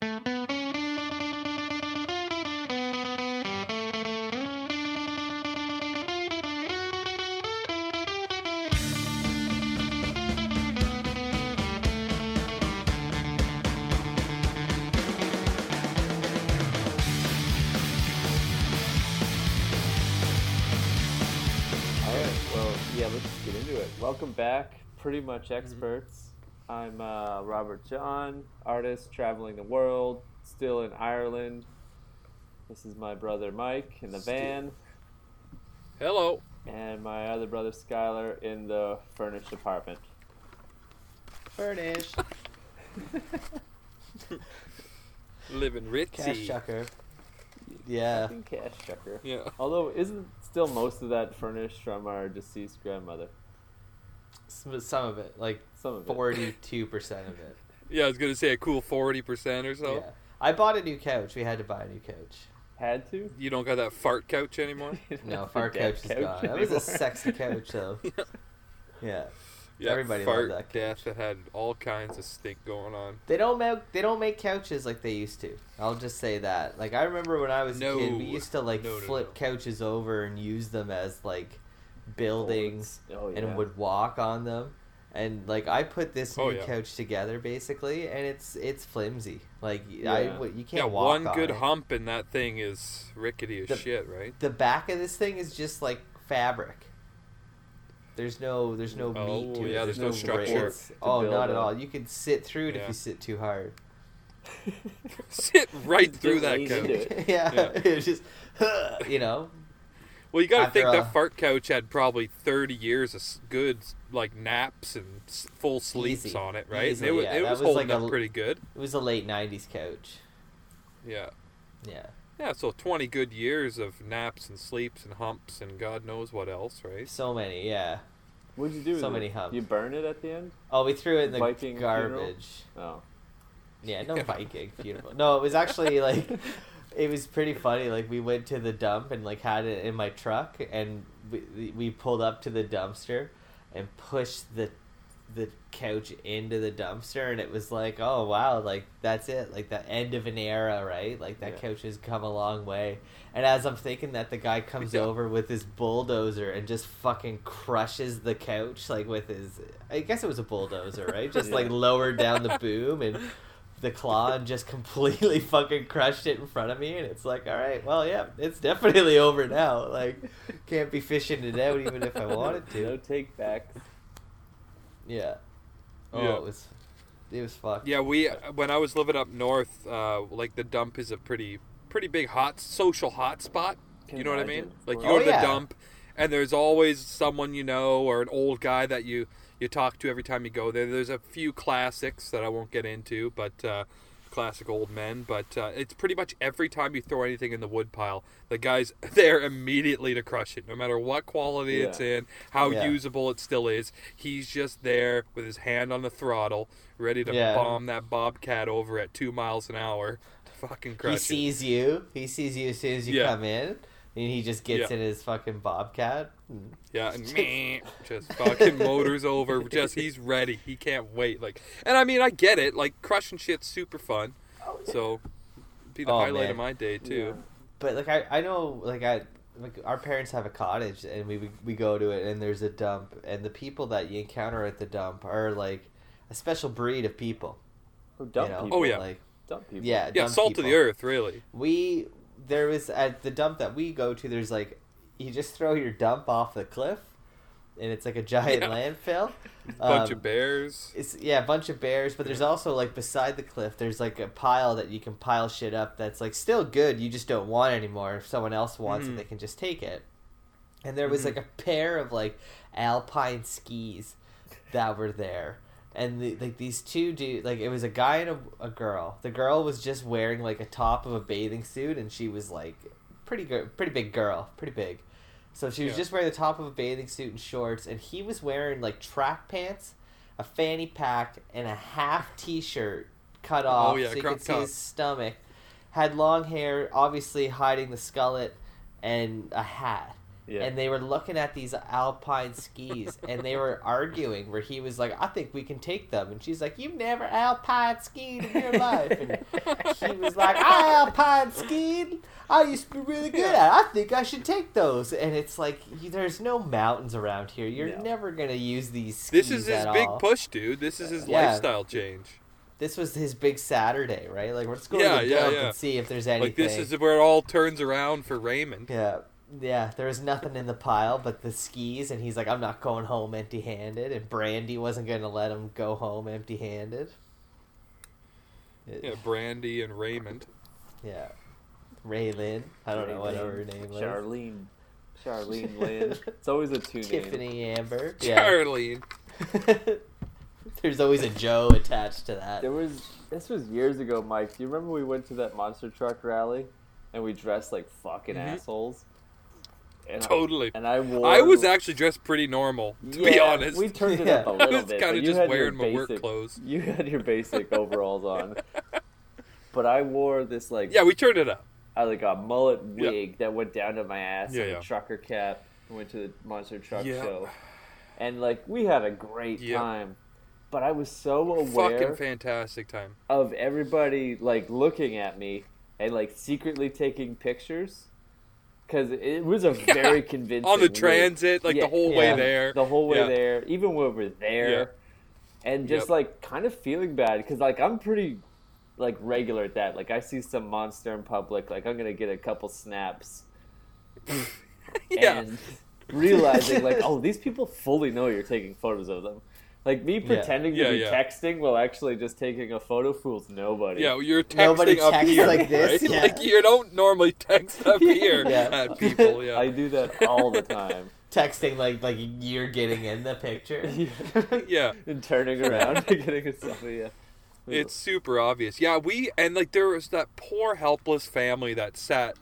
All right. Well, yeah. Let's get into it. Welcome back, pretty much Mm-hmm. experts. I'm uh, Robert John, artist traveling the world, still in Ireland. This is my brother Mike in the van, Hello. and my other brother Skylar in the furnished apartment. Furnished. Living ritzy. Cash chucker. Yeah. Fucking cash chucker. Yeah. Although, isn't still most of that furnished from our deceased grandmother? Some, some of it, like Some forty-two percent of it. Yeah, I was gonna say a cool forty percent or so. Yeah. I bought a new couch. We had to buy a new couch. Had to. You don't got that fart couch anymore. No, fart far the dead couch is gone. That was a sexy couch, though. Yeah. Yeah, Everybody fart loved that death that had all kinds of stink going on. They don't make they don't make couches like they used to. I'll just say that. Like I remember when I was a kid, we used to like No, no, flip no. couches over and use them as like buildings Oh, yeah. and would walk on them. And like I put this oh, new Oh, yeah. couch together basically, and it's it's flimsy. Like I Yeah. w- you can't Yeah, walk one on good it. hump and that thing is rickety as The- shit, right? The back of this thing is just like fabric. There's no there's no Oh, meat to it. yeah, there's no structure. It's- Oh, not at all. You could sit through it if you sit too hard. Sit right through that couch. yeah, Yeah. it's just you know. Well, you got to think a- that uh, fart couch had probably thirty years of good like naps and full sleeps Easy. on it, right? Easily, it was, yeah. it was was holding like a up l- pretty good. It was a late '90s couch. Yeah. Yeah. Yeah, so 20 good years of naps and sleeps and humps and God knows what else, right? So many, yeah. What'd you do? with So it? many humps. You burn it at the end? Oh, we threw it in the Viking funeral? garbage. Oh. Yeah, no Yeah. Viking funeral. No, it was actually like it was pretty funny. Like we went to the dump and like had it in my truck, and we we pulled up to the dumpster and pushed the the couch into the dumpster, and it was like, oh wow, like that's it, like the end of an era, right? Like that Yeah. couch has come a long way. And as I'm thinking that, the guy comes Yeah. over with his bulldozer and just fucking crushes the couch, like with his, I guess it was a bulldozer, right? Just like Yeah. lowered down the boom and the claw and just completely fucking crushed it in front of me and it's like all right well yeah it's definitely over now like can't be fishing it out even if i wanted No to take backs. yeah oh Yeah. it was it was fucked Yeah, we when I was living up north, uh, like the dump is a pretty pretty big hot social hot spot. Can you know what I mean? Like you Oh, go to the yeah. dump, and there's always someone you know or an old guy that you you talk to every time you go there. There's a few classics that I won't get into, but uh, classic old men. But uh, it's pretty much every time you throw anything in the wood pile, the guy's there immediately to crush it, no matter what quality it's in, how Yeah. usable it still is. He's just there with his hand on the throttle, ready to Yeah. bomb that bobcat over at two miles an hour. To fucking crush he it. sees you he sees you as soon as you Yeah. come in and he just gets Yeah. in his fucking bobcat Yeah, and meh, just fucking motors over. Just he's ready. He can't wait. Like, and I mean, I get it. Like crushing shit's super fun. Oh, so, be the Oh, highlight man. of my day too. but like I, I know like I like our parents have a cottage and we we go to it and there's a dump and the people that you encounter at the dump are like a special breed of people Oh, dump you know? people. Oh, yeah. like Dump people. yeah Yeah, dump salt of the earth, really. we there was at the dump that we go to there's like you just throw your dump off the cliff and it's like a giant Yeah. landfill Bunch Um, of bears. it's yeah a bunch of bears but there's also like beside the cliff there's like a pile that you can pile shit up that's like still good you just don't want anymore if someone else wants Mhm. it they can just take it and there was Mhm. like a pair of like alpine skis that were there and the, like these two dude like it was a guy and a, a girl the girl was just wearing like a top of a bathing suit and she was like pretty good pretty big girl pretty big so she was Yeah. just wearing the top of a bathing suit and shorts and he was wearing like track pants a fanny pack and a half t-shirt cut oh, off Oh, yeah, so you could see top. his stomach had long hair obviously hiding the skullet and a hat Yeah. and they were looking at these alpine skis and they were arguing where he was like i think we can take them and she's like you've never alpine skied in your life and he was like i alpine skied i used to be really good at it i think i should take those and it's like there's no mountains around here you're No. never gonna use these skis This is his big all. push, dude. This is his Yeah. lifestyle change. this was his big saturday right like let's go Yeah, to the yeah, dump yeah. and see if there's anything Like this is where it all turns around for Raymond. Yeah, yeah. There was nothing in the pile but the skis, and he's like, "I'm not going home empty-handed." And Brandy wasn't going to let him go home empty-handed. Yeah, Brandy and Raymond. yeah. Raylyn, I don't know what her name was. Charlene. Charlene Lynn. It's always a two name. Tiffany Amber. Yeah. Charlene. There's always a Joe attached to that. There was this was years ago, Mike. Do you remember we went to that monster truck rally and we dressed like fucking Mhm. assholes? And Totally. I, and I wore. I was actually dressed pretty normal, to be honest. We turned it Yeah. up a little I was bit. kind of you just had your wearing my work basic- clothes. You had your basic overalls on. But I wore this like Yeah, we turned it up. I like a mullet Yeah. wig that went down to my ass Yeah, and yeah. a trucker cap. Went to the monster truck Yeah. show, and like we had a great Yeah. time. But I was so aware Fucking fantastic time. of everybody like looking at me and like secretly taking pictures because it was a very convincing On the transit, like Yeah, the whole yeah. way there. the whole way Yeah. there, even when we're there, and just Yep. like kind of feeling bad because like I'm pretty like regular at that. Like I see some monster in public, like I'm gonna get a couple snaps, yeah. and realizing like, oh, these people fully know you're taking photos of them. Like me pretending Yeah, to be yeah. texting while actually just taking a photo fools nobody. Yeah, you're texting Nobody up texts here, like this, right? yeah. Like you don't normally text up here Yeah. at people. Yeah, I do that all the time. Texting like like you're getting in the picture. yeah. and turning around and getting a selfie. Yeah. It's super obvious. Yeah, we and like there was that poor helpless family that sat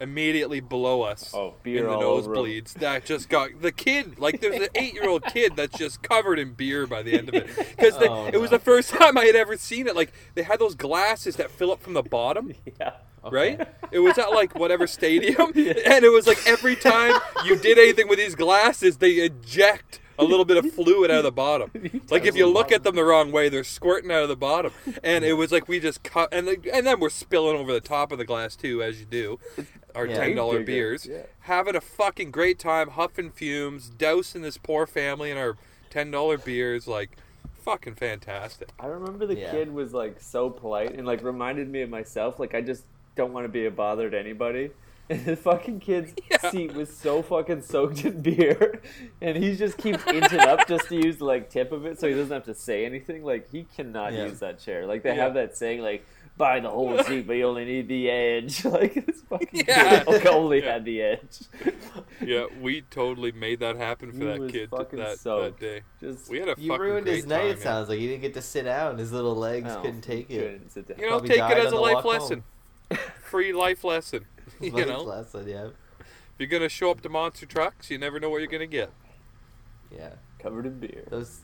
immediately below us oh in the all over 'em. nosebleeds. That just got the kid like there's an eight year old kid that's just covered in beer by the end of it because Oh, it was the first time I had ever seen it. Like they had those glasses that fill up from the bottom. Yeah. right? It was at like whatever stadium, and it was like every time you did anything with these glasses, they eject a little bit of fluid out of the bottom. Like if you look at them the wrong way, they're squirting out of the bottom, and it was like we just cut, and like, and then we're spilling over the top of the glass too, as you do. Our Yeah. ten dollar beers, yeah. having a fucking great time, huffing fumes, dousing this poor family in our ten dollar beers, like fucking fantastic. I remember the Yeah. kid was like so polite and like reminded me of myself. Like I just don't want to be a bother to anybody. And the fucking kid's Yeah. seat was so fucking soaked in beer, and he just keeps inching up just to use the like tip of it, so he doesn't have to say anything. Like he cannot Yeah. use that chair. Like they Yeah. have that saying like. Buy the whole seat, but you only need the edge. Like this fucking Yeah. kid only Yeah. had the edge. Yeah, we totally made that happen for He that kid that, that day. Just We had a You fucking ruined his night. time, it yeah. sounds like he didn't get to sit down. His little legs no, couldn't take it. couldn't sit down. You know, Probably take it as a life walk home. lesson. Free life lesson. you Life know, lesson, yeah, if you're gonna show up to monster trucks, you never know what you're gonna get. yeah. covered in beer. Those,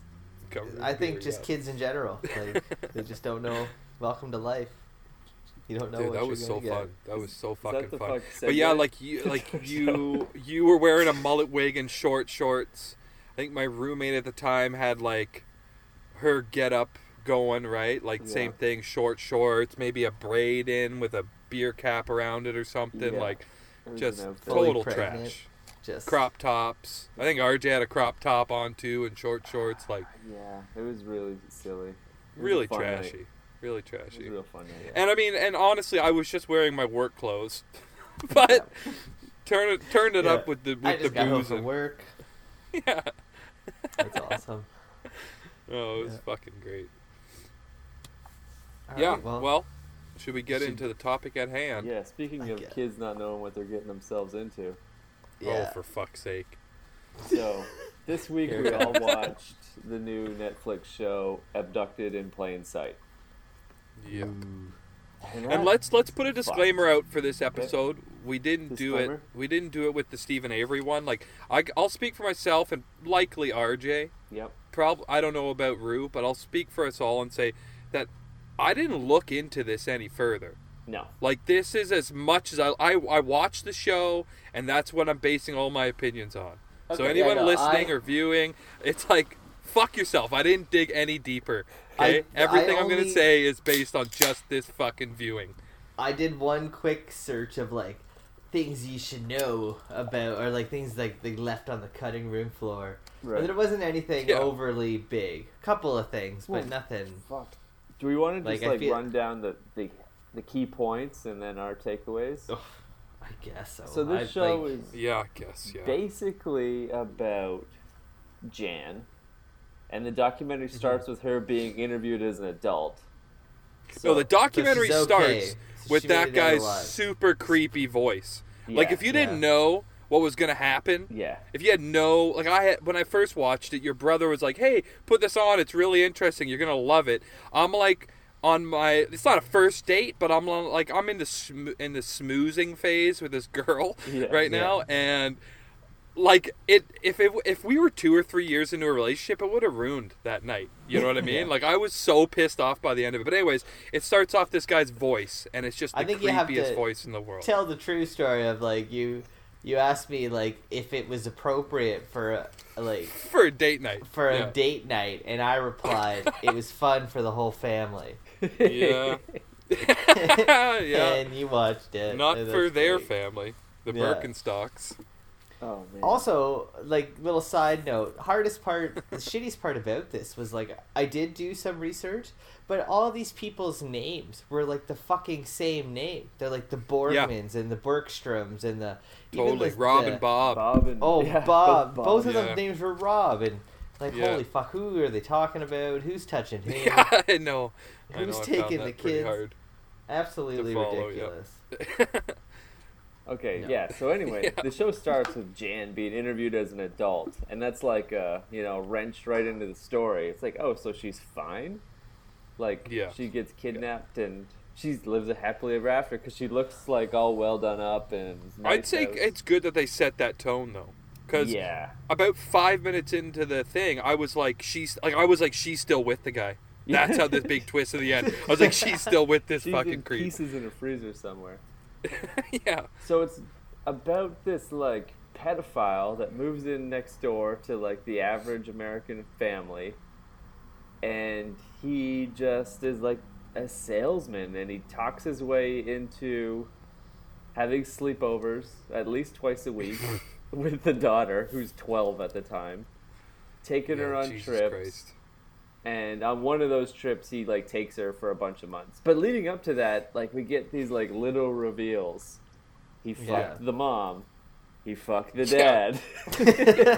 Covered in I think, beer, just yeah. kids in general, like they just don't know. Welcome to life. You don't know Dude, what that you're was so gonna get. fun. That was so Is that fucking fun. fuck But yeah, like you, like you, you were wearing a mullet wig and short shorts. I think my roommate at the time had like her get up going right, like Yeah. same thing, short shorts, maybe a braid in with a beer cap around it or something, Yeah. like just. Total pregnant. trash. Just Crop tops. I think RJ had a crop top on too and short uh, shorts, like Yeah, it was really silly. Was really trashy, really It was trashy. real fun night. And I mean, and honestly, I was just wearing my work clothes, but turn it turned it Yeah. up with the with the just got home booze. and- work. Yeah. That's awesome. Oh, it was Yeah. fucking great. All yeah. right, well, well, should we get should- into the topic at hand? Yeah, speaking I of get- kids not knowing what they're getting themselves into. yeah. Oh, for fuck's sake. So, this week we all watched the new Netflix show Abducted in Plain Sight. Yeah. Ooh. And, And let's let's put a disclaimer out for this episode. We didn't do it. We didn't do it with the Steven Avery one. Like I, will speak for myself and likely RJ. Yep. Prob I don't know about Rue, but I'll speak for us all and say that I didn't look into this any further. No. Like this is as much as I I, I watch the show, and that's what I'm basing all my opinions on. so anyone yeah, no, listening I- or viewing, it's like fuck yourself. I didn't dig any deeper. Okay, I- everything I I, am gonna say is based on just this fucking viewing. I did one quick search of like things you should know about, or like things like they left on the cutting room floor. Right. But there wasn't anything Yeah. overly big. A Couple of things, but Well, nothing. Fuck. Do we want to just I like feel- run down the, the the key points and then our takeaways? Ugh, I guess so. So this I, show like, is Yeah, I guess. Yeah. basically about Jan, and the documentary Mm-hmm. starts with her being interviewed as an adult. no, the documentary okay. starts with she that made it out guy's super creepy voice. like if you didn't yeah. know what was gonna happen, yeah, if you had no like I had when I first watched it, your brother was like, "Hey, put this on. It's really interesting. You're gonna love it." I'm like on my it's not a first date, but I'm like I'm in the sm- in the smoozing phase with this girl Yeah, right now, and like it if it if we were two or three years into a relationship, it would have ruined that night. You know what I mean? Yeah. Like I was so pissed off by the end of it. But anyways, it starts off this guy's voice, and it's just the I think you have to voice in the world. tell the true story of like you. You asked me like if it was appropriate for like for a date night. for yeah. a date night, and I replied it was fun for the whole family. Yeah. yeah. And you watched it. Not for that's their family. The Yeah. Birkenstocks. Oh man. Also, like little side note, hardest part, the shittiest part about this was like I did do some research, but all these people's names were like the fucking same name. They're like the Borgmans and the Bergstroms and the even Totally. the- Rob the- and Bob. Bob and Oh, yeah, Bob. both Both of Yeah. them names were Rob, and like Yeah. holy fuck, who are they talking about? Who's touching who? Yeah, I know. I Who's know, I found taking that the kids? hard. Absolutely To follow, yeah. ridiculous. Okay, No. yeah. So anyway, Yeah. the show starts with Jan being interviewed as an adult, and that's like uh, you know, wrenched right into the story. It's like, oh, so she's fine. Like, Yeah. she gets kidnapped and she lives a happily ever after because she looks like all well done up and. I'd say house. it's good that they set that tone though, because yeah, about five minutes into the thing, I was like, she's like, I was like, she's still with the guy. That's how this big twist at the end. I was like, she's still with this she's fucking in creep. pieces in a freezer somewhere. yeah. So it's about this like pedophile that moves in next door to like the average American family, and he just is like a salesman, and he talks his way into having sleepovers at least twice a week with the daughter, who's twelve at the time, taking her on Jesus trips. Christ. And on one of those trips, he like takes her for a bunch of months. But leading up to that, like we get these like little reveals. He fucked Yeah. the mom. He fucked the dad.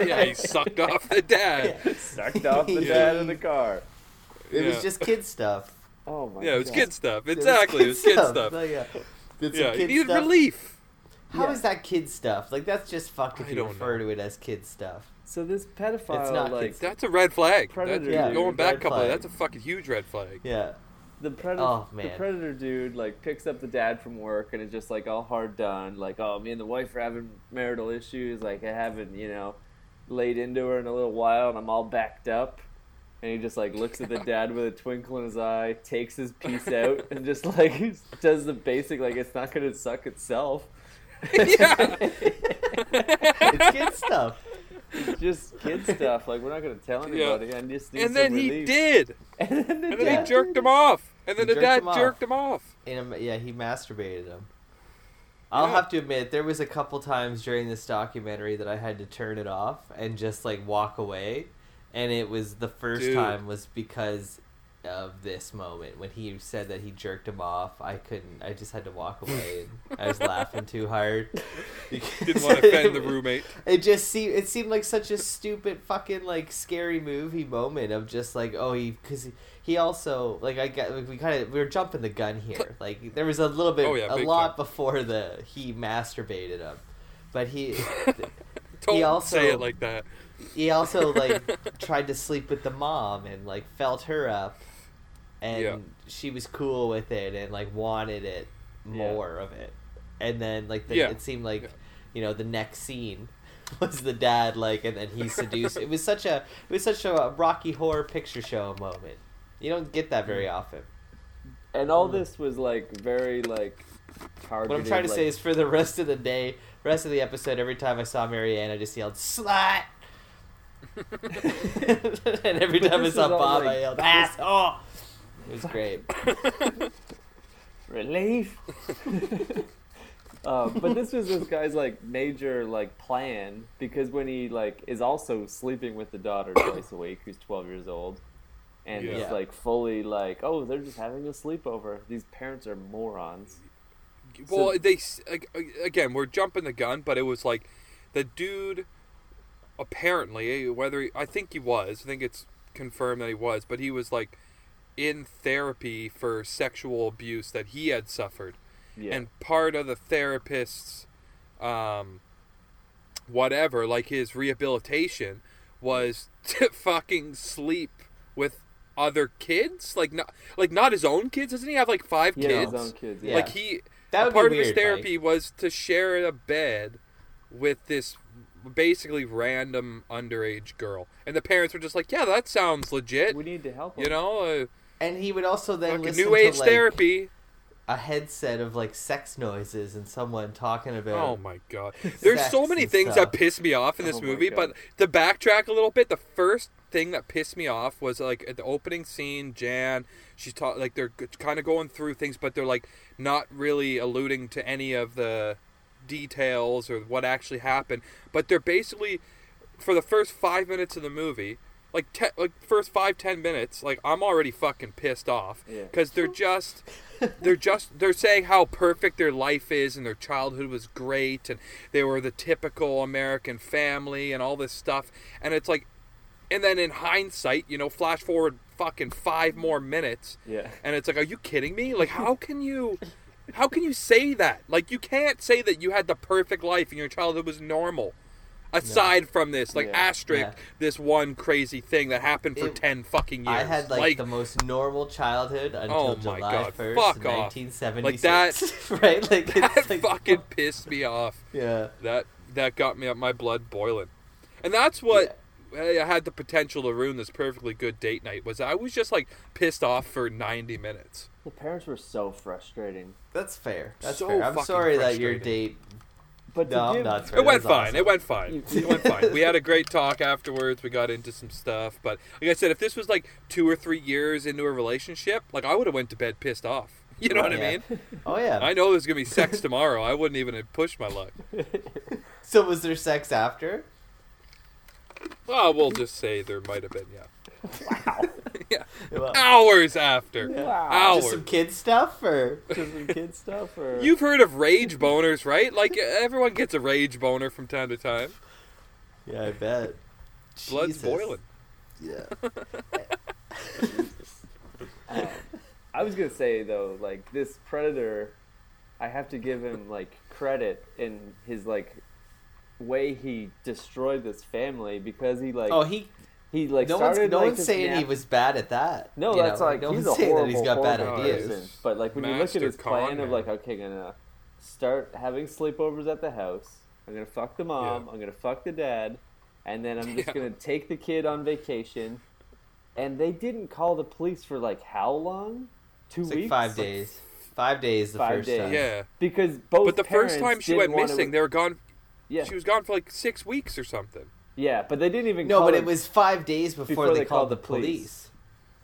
Yeah, he sucked off the dad. Sucked off the dad in the car. It Yeah. was just kid stuff. Oh my god. Yeah, it was god. kid stuff. It was Exactly, it was kid stuff. Like, oh, yeah. Did some Yeah, kid needed stuff. relief. How Yeah. is that kid stuff? Like that's just fucked if I you don't refer know. to it as kid stuff. So this pedophile, It's not like That's a red flag. Predator That's, Yeah. going back a couple. flag. That's a fucking huge red flag. Yeah. the predator, Oh, the predator dude, like picks up the dad from work and is just like all hard done. Like, oh, me and the wife are having marital issues. Like, I haven't, you know, laid into her in a little while, and I'm all backed up. And he just like looks at the dad with a twinkle in his eye, takes his piece out, and just like does the basic like it's not gonna suck itself. Yeah. it's kid stuff. It's just kid stuff. Like we're not gonna tell Yeah. anybody. I just need and some then he did. And then, the And then dad he jerked him off. And then He the jerked dad him jerked him off. And yeah, he masturbated him. I'll Yeah. have to admit, there was a couple times during this documentary that I had to turn it off and just like walk away, and it was the first Dude. time was because of this moment when he said that he jerked him off. I couldn't. I just had to walk away, and I was laughing too hard. Didn't want to offend the roommate. It just seemed it seemed like such a stupid fucking like scary movie moment of just like oh he because he, he also like I got like, we kind of we were jumping the gun here like there was a little bit Oh, yeah, a lot time. before the he masturbated him, but he Don't also- say it like that. He also like tried to sleep with the mom and like felt her up, and Yeah. she was cool with it and like wanted it Yeah. more of it, and then like the, Yeah. it seemed like Yeah. you know the next scene was the dad like and then he seduced it was such a it was such a rocky horror picture show moment you don't get that very Mm. often and all this was like very like targeted. What I'm trying to like, say is for the rest of the day, rest of the episode, every time I saw Mary Ann, I just yelled slut. and every time I this saw is all, Bob, I like- yelled asshole. It was great. relief. uh, but this was this guy's like major like plan because when he like is also sleeping with the daughter twice a week, who's twelve years old, and Yeah. is Yeah. like fully like, oh, they're just having a sleepover. These parents are morons. Well, So- they again, we're jumping the gun, but it was like the dude. Apparently, whether he, I think he was, I think it's confirmed that he was, but he was like in therapy for sexual abuse that he had suffered, Yeah. and part of the therapist's, um, whatever, like his rehabilitation, was to fucking sleep with other kids, like not like not his own kids. Doesn't he have like five he kids? has his own kids. Yeah. Like he That a would part be of his weird, therapy was to share a bed with this basically random underage girl, and the parents were just like, "Yeah, that sounds legit." we need to help. You know, uh, And he would also then fucking listen new age to like therapy. a headset of like sex noises and someone talking about. Oh my god, there's so many things stuff. that piss me off in this Oh movie. God. But to backtrack a little bit, the first thing that pissed me off was like at the opening scene, Jan. She's ta- like they're kind of going through things, but they're like not really alluding to any of the details or what actually happened. But they're basically for the first five minutes of the movie. Like te- like first five ten minutes, like I'm already fucking pissed off Yeah. because they're just they're just they're saying how perfect their life is and their childhood was great and they were the typical American family and all this stuff and it's like and then in hindsight you know flash forward fucking five more minutes Yeah. and it's like are you kidding me like how can you how can you say that? Like you can't say that you had the perfect life and your childhood was normal. Aside from this like Yeah. asterisk Yeah. this one crazy thing that happened for It- 10 fucking years. I had like, the most normal childhood until Oh July first, nineteen seventy Like that- right? Like that it's like fucking pissed me off. Yeah. that that got me up my blood boiling. And that's what I had the potential to ruin this perfectly good date night was I was just like pissed off for 90 minutes The parents were so frustrating. That's fair. That's So fair. I'm sorry that your date. But No, I'm give, not sorry. it went fine awesome. it went fine it went fine we had a great talk afterwards we got into some stuff but like I said if this was like two or three years into a relationship like I would have went to bed pissed off you know what I mean Oh yeah. I know there's gonna be sex tomorrow I wouldn't even have pushed my luck So was there sex after? Well we'll just say there might have been yeah Wow. yeah Well, hours after Wow. hours Just some kid stuff, or Just some kid stuff, or You've heard of rage boners, right? Like everyone gets a rage boner from time to time. yeah, I bet. Blood's Jesus. boiling. Yeah. Um, I was gonna say though, like this predator, I have to give him like credit in his like way he destroyed this family because he like Oh, he. he like no one's no like, one's this saying he was bad at that. No, you that's know? like no he's one's a saying horrible, that he's got bad ideas. person. But like when you look at his con plan of like, okay, gonna start having sleepovers at the house. I'm gonna fuck the mom. Yeah. I'm gonna fuck the dad, and then I'm just Yeah. gonna take the kid on vacation. And they didn't call the police for like how long? Two It's weeks. like five days. Five days the Five first days. time. Yeah, Because both. but the first time she went wanna- missing, they were gone. Yeah, She was gone for like six weeks or something. yeah, but they didn't even. No, call but it was five days before, before they, they called called the the police. police.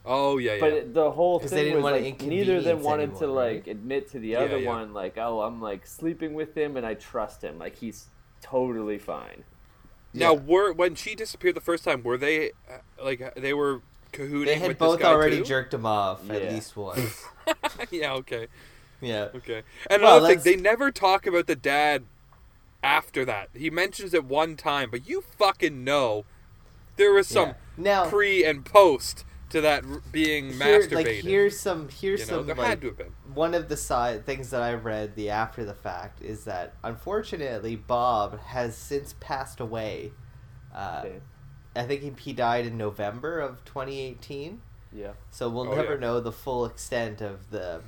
Oh yeah, yeah. But it- the whole thing they didn't was wanna like neither of them inconvenience wanted to anyone, right? like admit to the Yeah, other yeah. one like, oh, I'm like sleeping with him and I trust him. Like he's totally fine. now, Yeah. were when she disappeared the first time, were they uh, like they were cahooting They had with both this guy already too? jerked him off at least once. yeah, okay, yeah. okay. And Well, another thing, they never talk about the dad after that. He mentions it one time, but you fucking know there was some Yeah. Now pre and post to that being here, masturbated. like here's some here's you know, some there like had to have been. one of the side things that I read the after the fact is that unfortunately Bob has since passed away. Uh, Okay. I think he, he died in November of 2018. Yeah. So we'll Oh, never yeah. know the full extent of the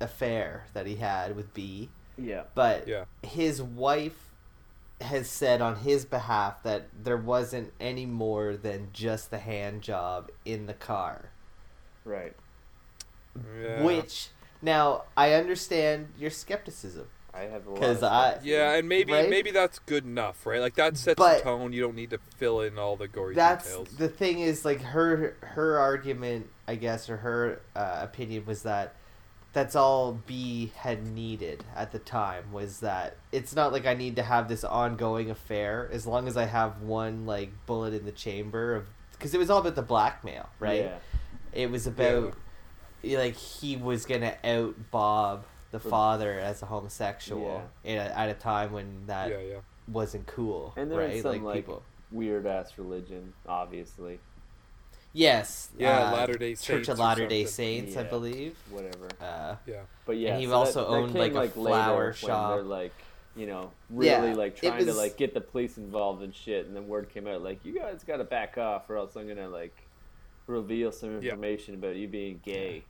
affair that he had with B. Yeah. But Yeah. his wife has said on his behalf that there wasn't any more than just the hand job in the car. Right. Yeah. which now I understand your skepticism I have a lot. because I Yeah, and maybe Right? maybe that's good enough, right? Like that sets But- the tone. You don't need to fill in all the gory that's details. the thing is like her her argument I guess or her uh, opinion was that that's all B had needed at the time was that it's not like I need to have this ongoing affair as long as I have one like bullet in the chamber of because it was all about the blackmail right Yeah. it was about like he was gonna out Bob the father as a homosexual in a, at a time when that yeah, yeah. wasn't cool And there was right some, like, Weird ass religion, obviously. Yes. Yeah, uh, Latter-day Church of or Latter Day something. Saints, I believe. Whatever. Uh, Yeah. But yeah, he so also that, that owned, came, like, a later flower when shop. They're like, you know, really Yeah, like it trying to like get the police involved and shit, and then word came out like, you guys got to back off, or else I'm gonna like reveal some Yeah. information about you being gay.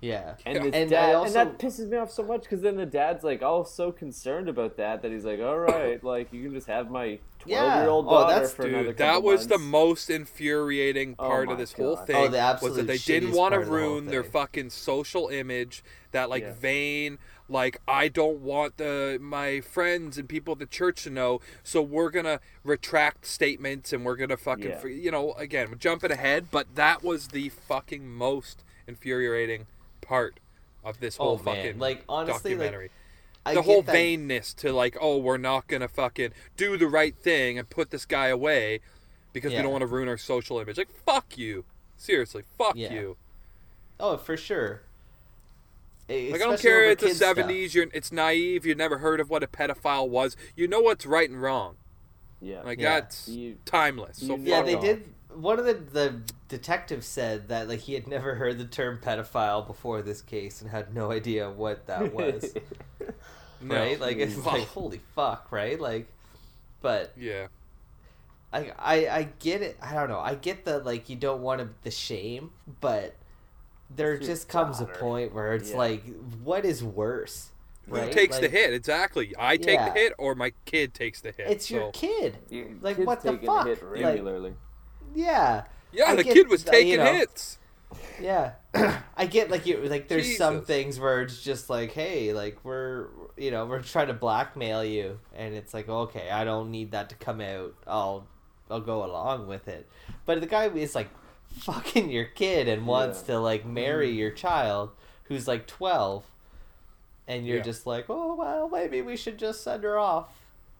yeah. And Yeah. his And dad, I and that pisses me off so much because then the dad's like, all so concerned about that that he's like, all right, like you can just have my twelve year old Oh, daughter that's- for Dude, couple that was the most infuriating Oh part my of this whole thing. Oh, the was that they didn't want to the ruin their fucking social image. That like Yeah. vain, like I don't want the my friends and people at the church to know, so we're gonna retract statements and we're gonna fucking, Yeah. you know, again we're jumping ahead, but that was the fucking most infuriating part of this Oh, whole man. fucking Like, honestly, like, documentary I the whole that- vainness to like, oh, we're not gonna fucking do the right thing and put this guy away because we don't want to ruin our social image. Like, fuck you. Seriously, fuck Yeah. you. Oh, for sure. Like, I don't care. over It's the seventies. You're it's naive. You've never heard of what a pedophile was. You know what's right and wrong. yeah. Like Yeah. that's You- timeless. So you Yeah, they off. did. One of the the detectives said that like he had never heard the term pedophile before this case and had no idea what that was. No. right? Like it's like holy fuck, right? Like, but Yeah. I I I get it. I don't know. I get the like you don't want to, the shame, but there It's just comes a point where it's Yeah. like, what is worse? Who Right? takes the hit? Exactly. I take Yeah. the hit, or my kid takes the hit. It's your kid. Your Like, kid's what the fuck? A hit Like- regularly. Yeah, Yeah, I the get kid was that, you taking know. hits. Yeah. I get like you like there's some things where it's just like, hey, like we're you know we're trying to blackmail you, and it's like okay, I don't need that to come out. I'll I'll go along with it. But the guy is like fucking your kid and wants Yeah. to like marry Mm-hmm. your child who's like twelve, and you're Yeah. just like, oh well, maybe we should just send her off.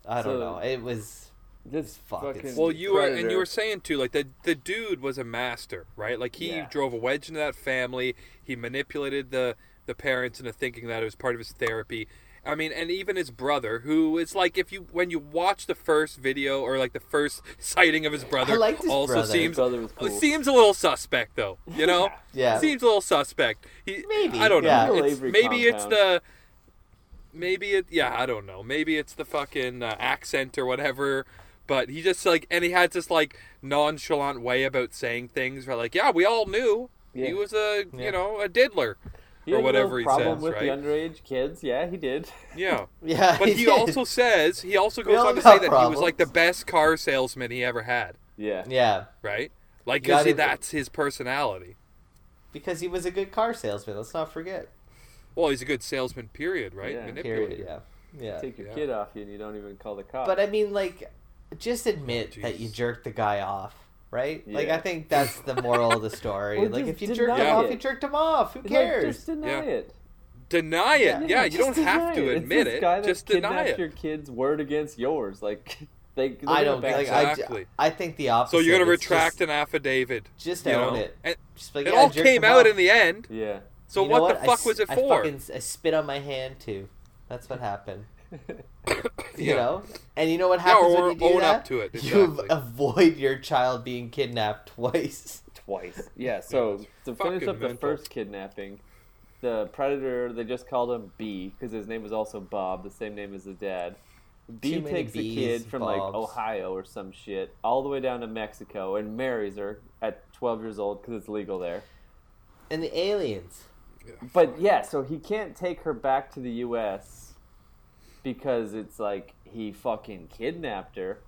I don't know. It was This Fuck, fucking Well, you were and you were saying too, like the the dude was a master, right? Like he Yeah. drove a wedge into that family. He manipulated the the parents into thinking that it was part of his therapy. I mean, and even his brother, who is like, if you when you watch the first video or like the first sighting of his brother, liked his also brother. His seems brother cool. it seems a little suspect though. You know, yeah. seems a little suspect. He, Maybe, I don't know. yeah. It's- Avery maybe it's the maybe it yeah I don't know. Maybe it's the fucking uh, accent or whatever. But he just like and he had this like nonchalant way about saying things. Where like yeah we all knew he was a Yeah. you know a diddler. He or had no whatever he problem says, with right? the underage kids. Yeah, he did. Yeah. Yeah, But he did. also says he also goes on to say that he was like the best car salesman he ever had. Yeah. yeah. Right. Like Got because it. that's his personality. Because he was a good car salesman. Let's not forget. Well, he's a good salesman. Period. Right. Yeah. Period. Yeah. Yeah. Take your Yeah. kid off you and you don't even call the cops. But I mean, like, just admit Oh, that you jerked the guy off, right? Like, I think that's the moral of the story. Or like, if you jerked him deny off, you jerked him off. Who Like, cares? just deny Yeah. it. Deny it. Yeah, Yeah, you don't have deny to it. It's admit this it. Guy that Just deny kidnapped it. your kid's word against yours. Like they. they're I gonna don't back like. you I. Exactly. I think the opposite. So you're gonna retract Just, an affidavit. just you own know? it. And Just like, it yeah, all came out off. in the end. Yeah. So You what, the I fuck s- was it I for? fucking I spit on my hand too. That's what happened. You Yeah. know, and you know what Yeah, happens or when you do own that? up to it, You avoid your child being kidnapped twice. Twice. Yeah. So it's to finish fucking up the first kidnapping, the predator they just called him B because his name was also Bob, the same name as his dad. B Too many takes a kid from like Ohio or some shit all the way down to Mexico and marries her at 12 years old because it's legal there. And the aliens. But yeah, so he can't take her back to the U.S. because it's like he fucking kidnapped her.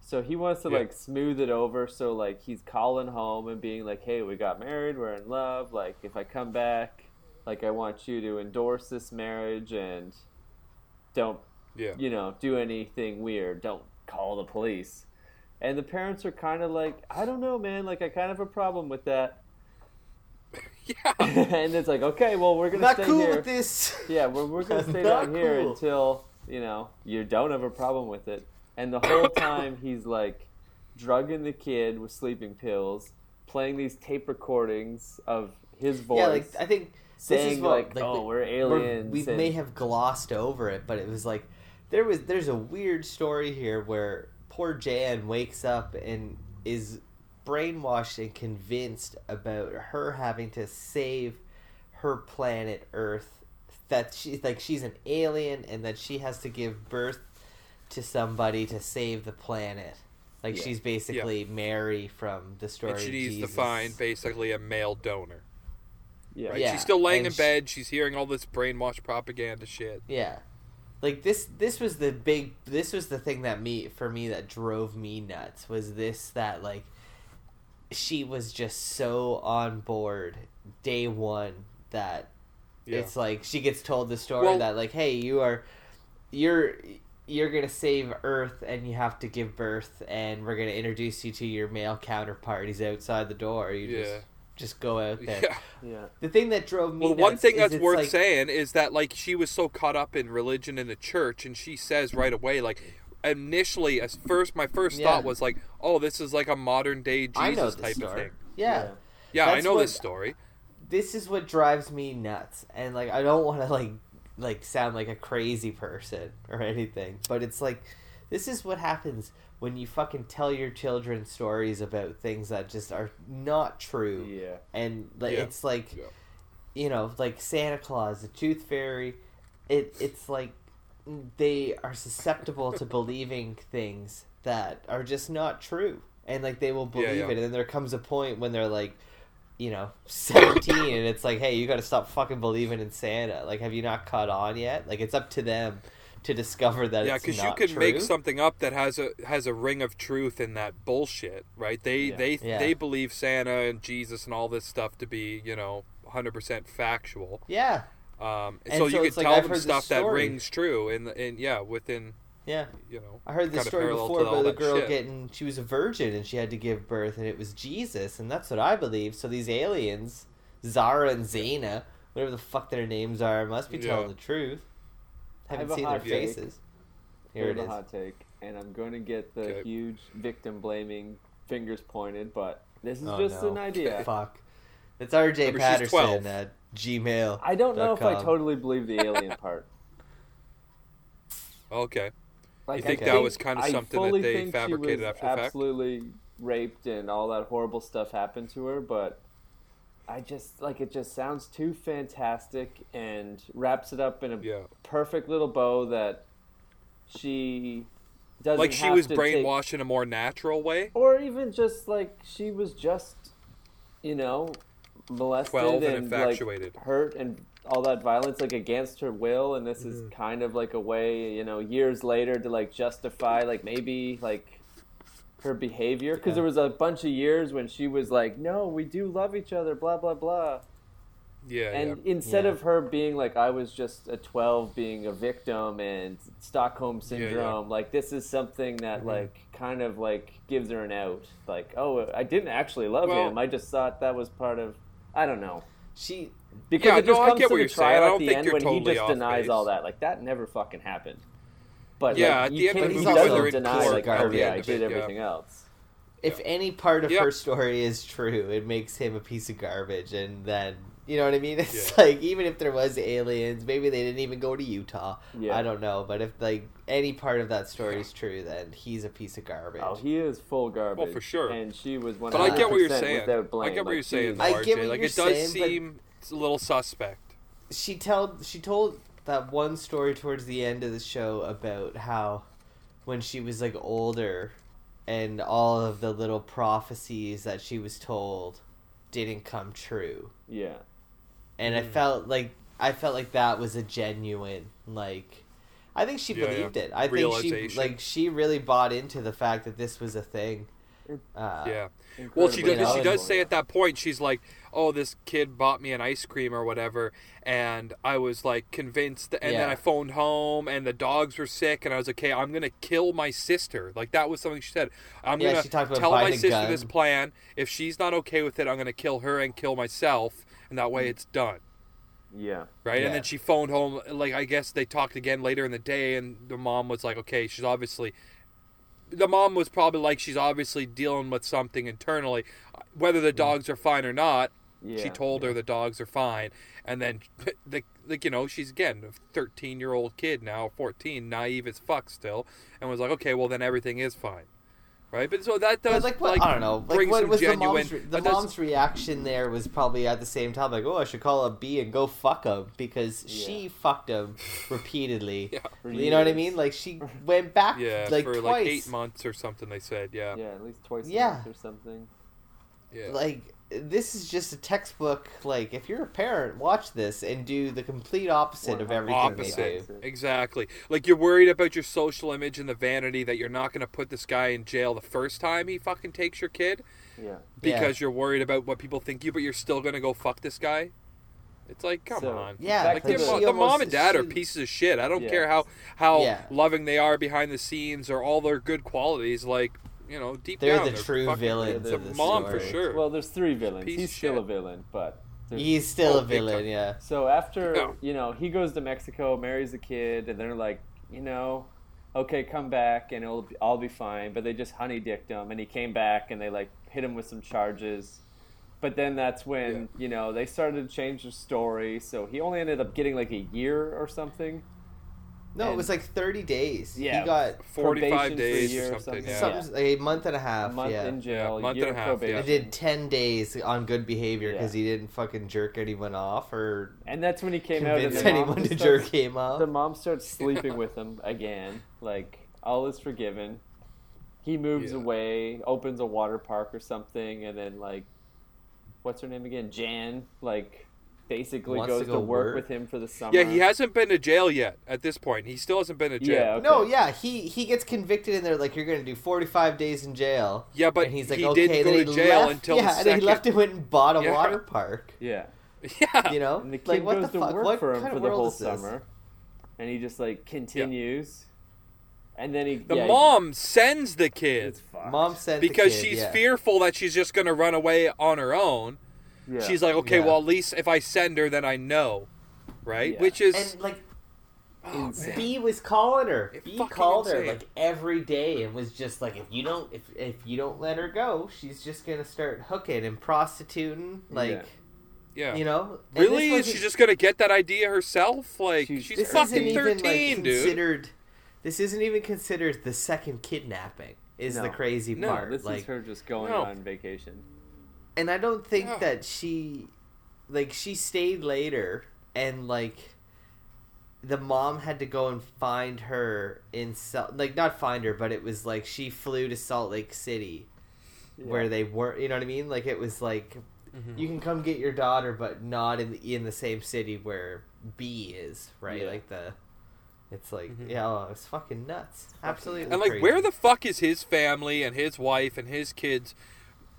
So he wants to Yeah. like smooth it over. So like he's calling home and being like, "Hey, we got married. We're in love. Like if I come back, like I want you to endorse this marriage and don't Yeah. you know, do anything weird. Don't call the police. And the parents are kind of like, I don't know, man. Like, I kind of have a problem with that. Yeah. and it's like, okay, well, we're gonna not stay cool here. with this. Yeah, we're, we're gonna stay down here until you know you don't have a problem with it. And the whole time he's like drugging the kid with sleeping pills, playing these tape recordings of his voice, Yeah, like I think this saying is what, like, like "Oh, the- we're- aliens." we and- may have glossed over it, but it was like there was there's a weird story here where poor Jan wakes up and is brainwashed and convinced about her having to save her planet Earth. That she's like she's an alien and that she has to give birth to somebody to save the planet. Like Yeah. she's basically Mary from the story. and she needs Jesus. to find basically a male donor. yeah, Right? Yeah, She's still laying and in she- bed. She's hearing all this brainwash propaganda shit. Yeah. Like this this was the big this was the thing that me for me that drove me nuts was this that like she was just so on board day 1 that Yeah. it's like she gets told the story Well- that like hey you are you're you're going to save earth and you have to give birth and we're going to introduce you to your male counterparties outside the door you yeah. just just go out there. Yeah. yeah. The thing that drove me Well, one thing is that's it's worth like, saying is that like she was so caught up in religion and the church, and she says right away, like initially, as first, my first Yeah. thought was like, oh, this is like a modern day Jesus the type of story. thing. yeah. Yeah, I know what- this story. This is what drives me nuts and like i don't want to like like sound like a crazy person or anything but it's like this is what happens when you fucking tell your children stories about things that just are not true Yeah. and like Yeah. it's like Yeah. you know like santa claus the tooth fairy it it's like they are susceptible to believing things that are just not true and like they will believe yeah. it and then there comes a point when they're like you know 17 and it's like hey you got to stop fucking believing in santa like have you not caught on yet like it's up to them to discover that Yeah, it's because you could true. make something up that has a has a ring of truth in that bullshit, right? They Yeah. they Yeah. they believe Santa and Jesus and all this stuff to be you know 100% factual. yeah Um, so so you could like, tell I've them stuff that rings true, and and yeah, within yeah you know. I heard this story before about the girl shit. getting she was a virgin and she had to give birth and it was Jesus and that's what I believe. So these aliens, Zara and Zena, whatever the fuck their names are, must be telling the truth. I have Haven't a seen their take. faces. Here Here it a hot take, and I'm going to get the Okay. huge victim blaming fingers pointed, but this is Oh, just no. an idea. Fuck. It's RJ Remember, she's Patterson 12. at Gmail. I don't know if I totally believe the alien part. Okay. Like, think I that was kinda I something that they think fabricated after the fact? Absolutely raped and all that horrible stuff happened to her, but I just like it. Just sounds too fantastic and wraps it up in a Yeah. perfect little bow that she doesn't Like she was to take- brainwashed in a more natural way. or even just like she was just, you know, molested 12 and and, infatuated. like hurt and all that violence like against her will and this Mm-hmm. is kind of like a way you know years later to like justify like maybe like her behavior because Yeah. there was a bunch of years when she was like no we do love each other blah blah blah Yeah, and yeah. instead Yeah. of her being like I was just a 12 being a victim and Stockholm Yeah, yeah. syndrome like this is something that Mm-hmm. like kind of like gives her an out like oh I didn't actually love Well- him I just thought that was part of I don't know She because Yeah, it just no, I comes get to what the you're saying. trial I at don't the think end you're when he just denies base. all that like that never fucking happened but Yeah, like, at the you end of can't the he movie, doesn't deny court like at oh the yeah I did it, yeah. everything else if any part of Yep. her story is true, it makes him a piece of garbage and then you know what I mean? It's Yeah. like even if there was aliens, maybe they didn't even go to Utah. Yeah. I don't know, but if like any part of that story is true, then he's a piece of garbage. oh he is full garbage for sure. and she was one But I get what you're 100% saying. without blame. I get what Like, you're saying, I RJ. get what like you're it does saying, but- seem a little suspect. she told she told that one story towards the end of the show about how when she was like older and all of the little prophecies that she was told didn't come true yeah and i Mm. felt like i felt like that was a genuine like I think she Yeah, believed yeah. it. I think she like she really bought into the fact that this was a thing. Uh, yeah. Well, she does. She does say at that point, she's like, "Oh, this kid bought me an ice cream or whatever," and I was like convinced. And then I phoned home, and the dogs were sick, and I was like, "Okay, I'm gonna kill my sister." Like that was something she said. I'm Yeah, gonna she talked about tell my sister gun. this plan. If she's not okay with it, I'm gonna kill her and kill myself, and that way it's done. Yeah. Right, Yeah. and then she phoned home. Like I guess they talked again later in the day, and the mom was like, "Okay, she's obviously." The mom was probably like, "She's obviously dealing with something internally, whether the dogs are fine or not." Yeah. she told her the dogs are fine, and then, the, like you know, she's again a thirteen-year-old kid now, fourteen, naive as fuck still, and was like, "Okay, well then everything is fine." Right, but so that does But like, what, I don't know. Like, bring what some was the genuine. mom's, re- the that does- mom's reaction there was probably at the same time like, oh, I should call up B and go fuck him because she fucked him repeatedly. Yeah. For You know what I mean? Like she went back yeah, like for twice. like eight months or something. They said, yeah, Yeah, at least twice a Yeah. month or something. yeah. Like this is just a textbook. Like if you're a parent, watch this and do the complete opposite of everything opposite they do. do. exactly like you're worried about your social image and the vanity that you're not going to put this guy in jail the first time he fucking takes your kid Yeah. because you're worried about what people think you but you're still going to go fuck this guy it's like come So, on Yeah, like the, the- mo- the mom and dad are pieces of shit. I don't Yeah. care how how Yeah. loving they are behind the scenes or all their good qualities. Like you know, deep They're down, the they're true fucking- villains The of the mom for sure. Well, there's three villains. He's still shit. a villain, but He's still a villain, yeah. So after Yeah. you know he goes to Mexico, marries a kid, and they're like, you know, okay, come back and it'll all be fine. But they just honey dicked him, and he came back and they like hit him with some charges. But then that's when you know they started to change the story. So he only ended up getting like a year or something. No, it was like 30 days. Yeah. He got Forty-five probation for a days or or something. something. Yeah. something, a month and a A half. month yeah. in jail, Yeah, month year and a of half, yeah. I did 10 days on good behavior because Yeah. he didn't fucking jerk anyone off or And that's when he came out and convince the anyone to just jerk starts- him off. The mom starts sleeping with him again. Like all is forgiven. He moves Yeah. away, opens a water park or something, and then like, what's her name again? Jan. Like, basically Wants goes to to, work, work. with him for the summer. Yeah, he hasn't been to jail yet. At this point, he still hasn't been to jail. Yeah, okay. No, yeah, he he gets convicted and they're like, you're gonna do 45 days in jail. Yeah, but and he's like, he okay, didn't go then to he jail left, until yeah, the and then he left and went and bought a Yeah. water park. Yeah. Yeah, You know, And the kid like what goes the to fuck? work What for him for the whole summer, and he just like continues, and then he the yeah, mom sends the It's kid fucked. Mom sent the because kid, she's yeah. fearful that she's just going to run away on her own. Yeah. She's like, okay, Yeah. well, at least if I send her, then I know, right? Yeah. Which is and like oh, B was calling her. It's B fucking called her like every day and was just like, if you don't, if if you don't let her go, she's just gonna start hooking and prostituting. Like, yeah. you know, And Really? Is she just gonna get that idea herself? Like She's- she's, This fucking isn't even thirteen, like dude. considered. This isn't even considered the second kidnapping. Is the No. crazy No, part? This like, is her just going No. on vacation. And I don't think Yeah. that she, like, she stayed later and like. The mom had to go and find her in Salt, like not find her, but it was like she flew to Salt Lake City, where they weren't. You know what I mean? Like it was like Mhm. you can come get your daughter, but not in the, in the same city where B is, right? Yeah. Like the, it's like Mhm. yeah, oh, it's fucking nuts, absolutely. And like, crazy. where the fuck is his family and his wife and his kids?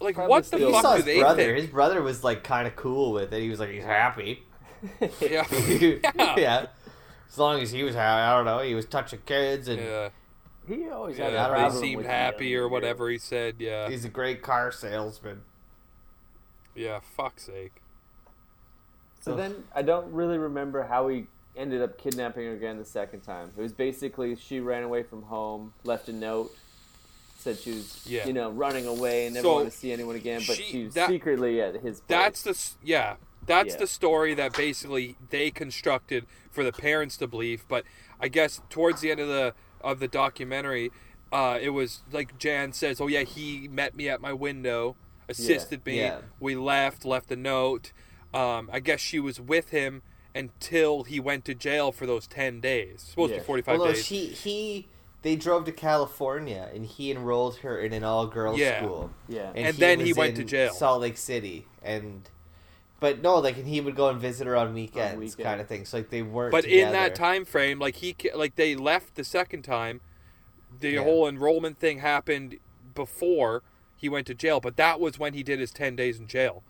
Like, Probably what the fuck saw do his they brother. think? His brother was like kind of cool with it. He was like he's happy. Yeah. yeah. Yeah. As long as he was happy, I don't know. He was touching kids and Yeah, he always had a yeah. problem They seemed with happy or younger whatever he said. Yeah, he's a great car salesman. yeah. Fuck's sake. So Ugh. then I don't really remember how he ended up kidnapping her again the second time. It was basically she ran away from home, left a note, said she was Yeah. you know running away and never So, wanted to see anyone again, but she- she, was that- secretly at his place. That's the yeah. That's Yeah. the story that basically they constructed for the parents to believe. But I guess towards the end of the of the documentary, uh, it was like Jan says, "Oh yeah, he met me at my window, assisted me. Yeah. We left, left a note. Um, I guess she was with him until he went to jail for those ten days. Supposed to be forty five Well, no, days. she he they drove to California and he enrolled her in an all girls Yeah. school. yeah. And then he was went to jail. Salt Lake City, and but no, like and he would go and visit her on weekends, weekends. kind of thing. So like they weren't. But in that time frame, like he like they left the second time, the Yeah. whole enrollment thing happened before he went to jail. But that was when he did his ten days in jail,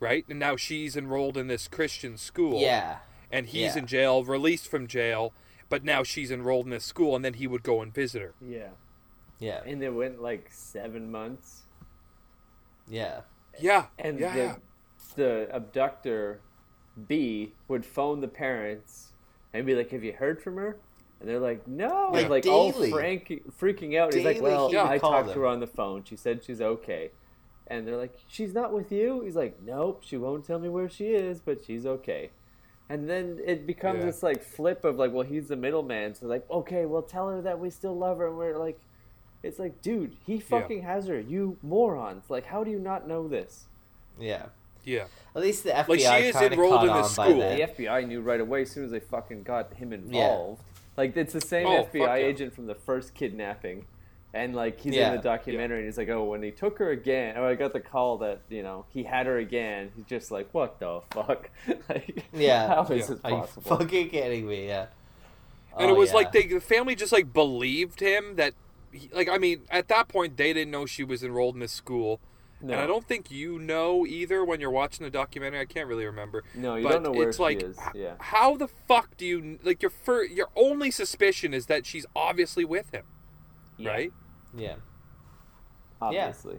right? And now she's enrolled in this Christian school. Yeah, and he's Yeah. in jail, released from jail, but now she's enrolled in this school, and then he would go and visit her. Yeah. yeah, And it went like seven months. yeah, Yeah, And yeah, the, the abductor, B, would phone the parents and be like, Have you heard from her? And they're like, No. Like He's like all daily. frank, freaking out. He's like, Well, he I call talked to her on the phone. She said she's okay. And they're like, She's not with you? He's like, Nope, she won't tell me where she is, but she's okay. And then it becomes Yeah. this like flip of like, well, he's the middleman. So like, okay, well, tell her that we still love her. And we're like, it's like, dude, he fucking has her. You morons! Like, how do you not know this? yeah. yeah. At least the FBI Like, she is kinda enrolled caught in this on by school. The FBI knew right away as soon as they fucking got him involved. Like it's the same Oh, fuck FBI yeah. agent from the first kidnapping, and like he's Yeah. in the documentary and he's like, oh, when he took her again, or I got the call that you know he had her again. He's just like, what the fuck? like, Yeah. how is Yeah. this Are you possible? fucking kidding me? Yeah. And Oh, it was yeah. like they, the family just like believed him that, he, like I mean, at that point they didn't know she was enrolled in this school, no, and I don't think you know either when you're watching the documentary. I can't really remember. no, you but don't know where it's she like, is. Yeah, How the fuck do you like your fir- your only suspicion is that she's obviously with him, Yeah, right? Yeah. Obviously,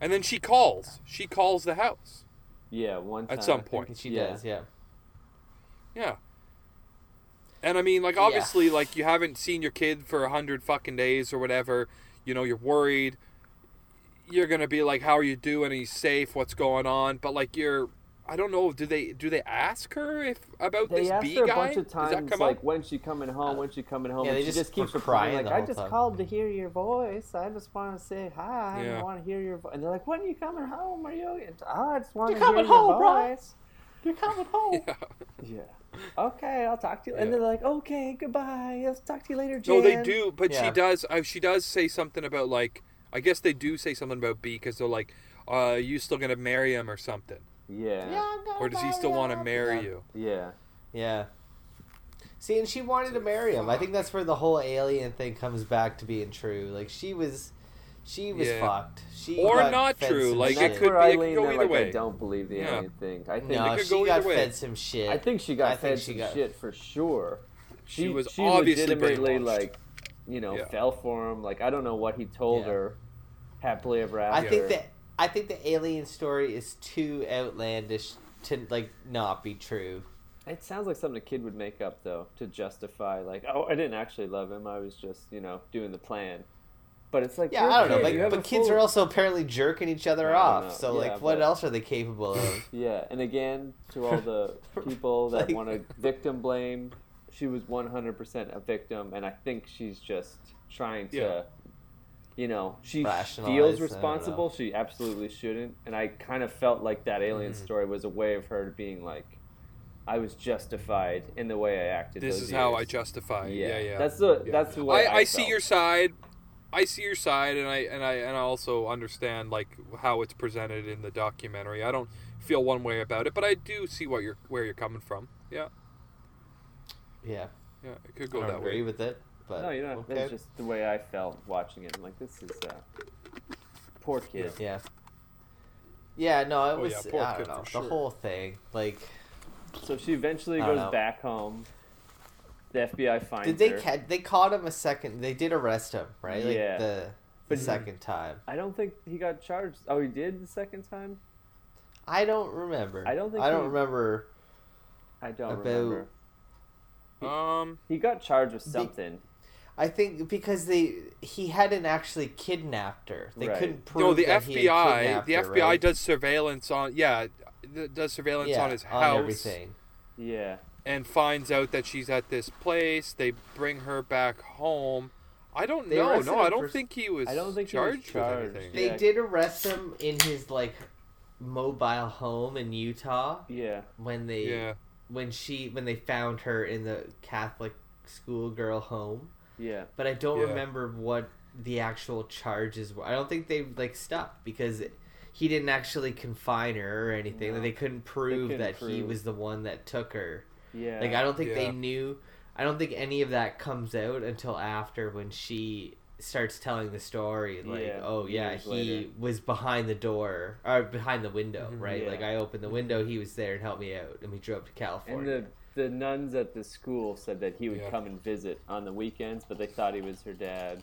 And then she calls. She calls the house. yeah. one time, At some point. She yeah. does. Yeah. Yeah. And I mean, like, Yeah. obviously, like, you haven't seen your kid for a hundred fucking days or whatever. You know, you're worried. You're gonna be like, "How are you doing? He's safe. What's going on?" But like, you're, I don't know. Do they do they ask her if about They this asked B her a guy? bunch of Does that times, come like, up? when's she coming home? When's she coming home? Yeah, and they she just just keeps were crying like, I just time." called to hear your voice. I just want to say hi. Yeah. I want to hear your voice. And they're like, when are you coming home? Are you? And, oh, I just want You're to hear coming your home, bro." You're coming home. Yeah. Yeah. Okay, I'll talk to you. And they're like, okay, goodbye. I'll talk to you later, No, they do, but Yeah. she does. Uh, she does say something about like. I guess they do say something about B because they're like, "Uh, you still gonna marry him or something?" Yeah. I'm Or does he still want to marry Yeah. you? Yeah. Yeah. See, and she wanted to marry him. I think that's where the whole alien thing comes back to being true. Like she was, she was Yeah. fucked. She Or not true, like, And it could be- I it could go either like, I way. don't believe the Yeah. alien thing. I think No, could she go got way. fed some shit. I think she got I think fed she some got- shit for sure. She was she obviously legitimately like, you know, Yeah. fell for him. Like I don't know what he told Yeah. her. Happily ever after. I think that I think the alien story is too outlandish to like not be true. it sounds like something a kid would make up though to justify like, oh, I didn't actually love him. I was just you know doing the plan. But it's like Yeah, you're a I don't know, kid, but, you have but kids full- are also apparently jerking each other off. know. So Yeah, like, what else are they capable of? Yeah, and again, to all the people that Like- want to victim blame, she was 100% a victim, and I think she's just trying to, Yeah. You know, she feels responsible. She absolutely shouldn't, and I kind of felt like that alien Mhm. story was a way of her being like, I was justified in the way I acted. This those is how I years." justify. Yeah, Yeah, yeah. That's the Yeah. that's the way I, I, I see felt. your side. I see your side, and I and I and I also understand like how it's presented in the documentary. I don't feel one way about it, but I do see what you're where you're coming from. Yeah, Yeah, yeah, it could I go don't that agree way. with it, but No, you know, okay. that's just the way I felt watching it. I'm like, this is uh, poor kid. Yeah. Yeah, no, it Oh, was. yeah, poor I don't know. for The sure. whole thing, like, So she eventually goes know. back home. The FBI finds did they her. ca- they caught him a second? They did arrest him, right? Like Yeah. the, the But- second time. I don't think he got charged. Oh, he did the second time. I don't remember. I don't think I don't he- remember. I don't About- remember. Um, He got charged with something. I think because they he hadn't actually kidnapped her. They Right. couldn't prove no, the that he had FBI, the FBI right? does surveillance on. Yeah, does surveillance yeah, on his house. on house everything. Yeah. and finds out that she's at this place. They bring her back home. I don't They know. arrested No, I don't for- think he was I don't think he was charged, charged. with anything. They Yeah. did arrest him in his like mobile home in Utah Yeah. when they Yeah. when she when they found her in the Catholic schoolgirl home. Yeah. But I don't Yeah. remember what the actual charges were. I don't think they like stopped because he didn't actually confine her or anything. No. That they couldn't prove couldn't that he was the one that took her. Yeah. Like I don't think Yeah. they knew. I don't think any of that comes out until after when she starts telling the story. Like, Yeah, oh yeah, years he later. was behind the door or behind the window, Mhm. right? Yeah. Like I opened the window, he was there and helped me out, and we drove to And California. the the nuns at the school said that he would Yeah. come and visit on the weekends, but they thought he was her dad.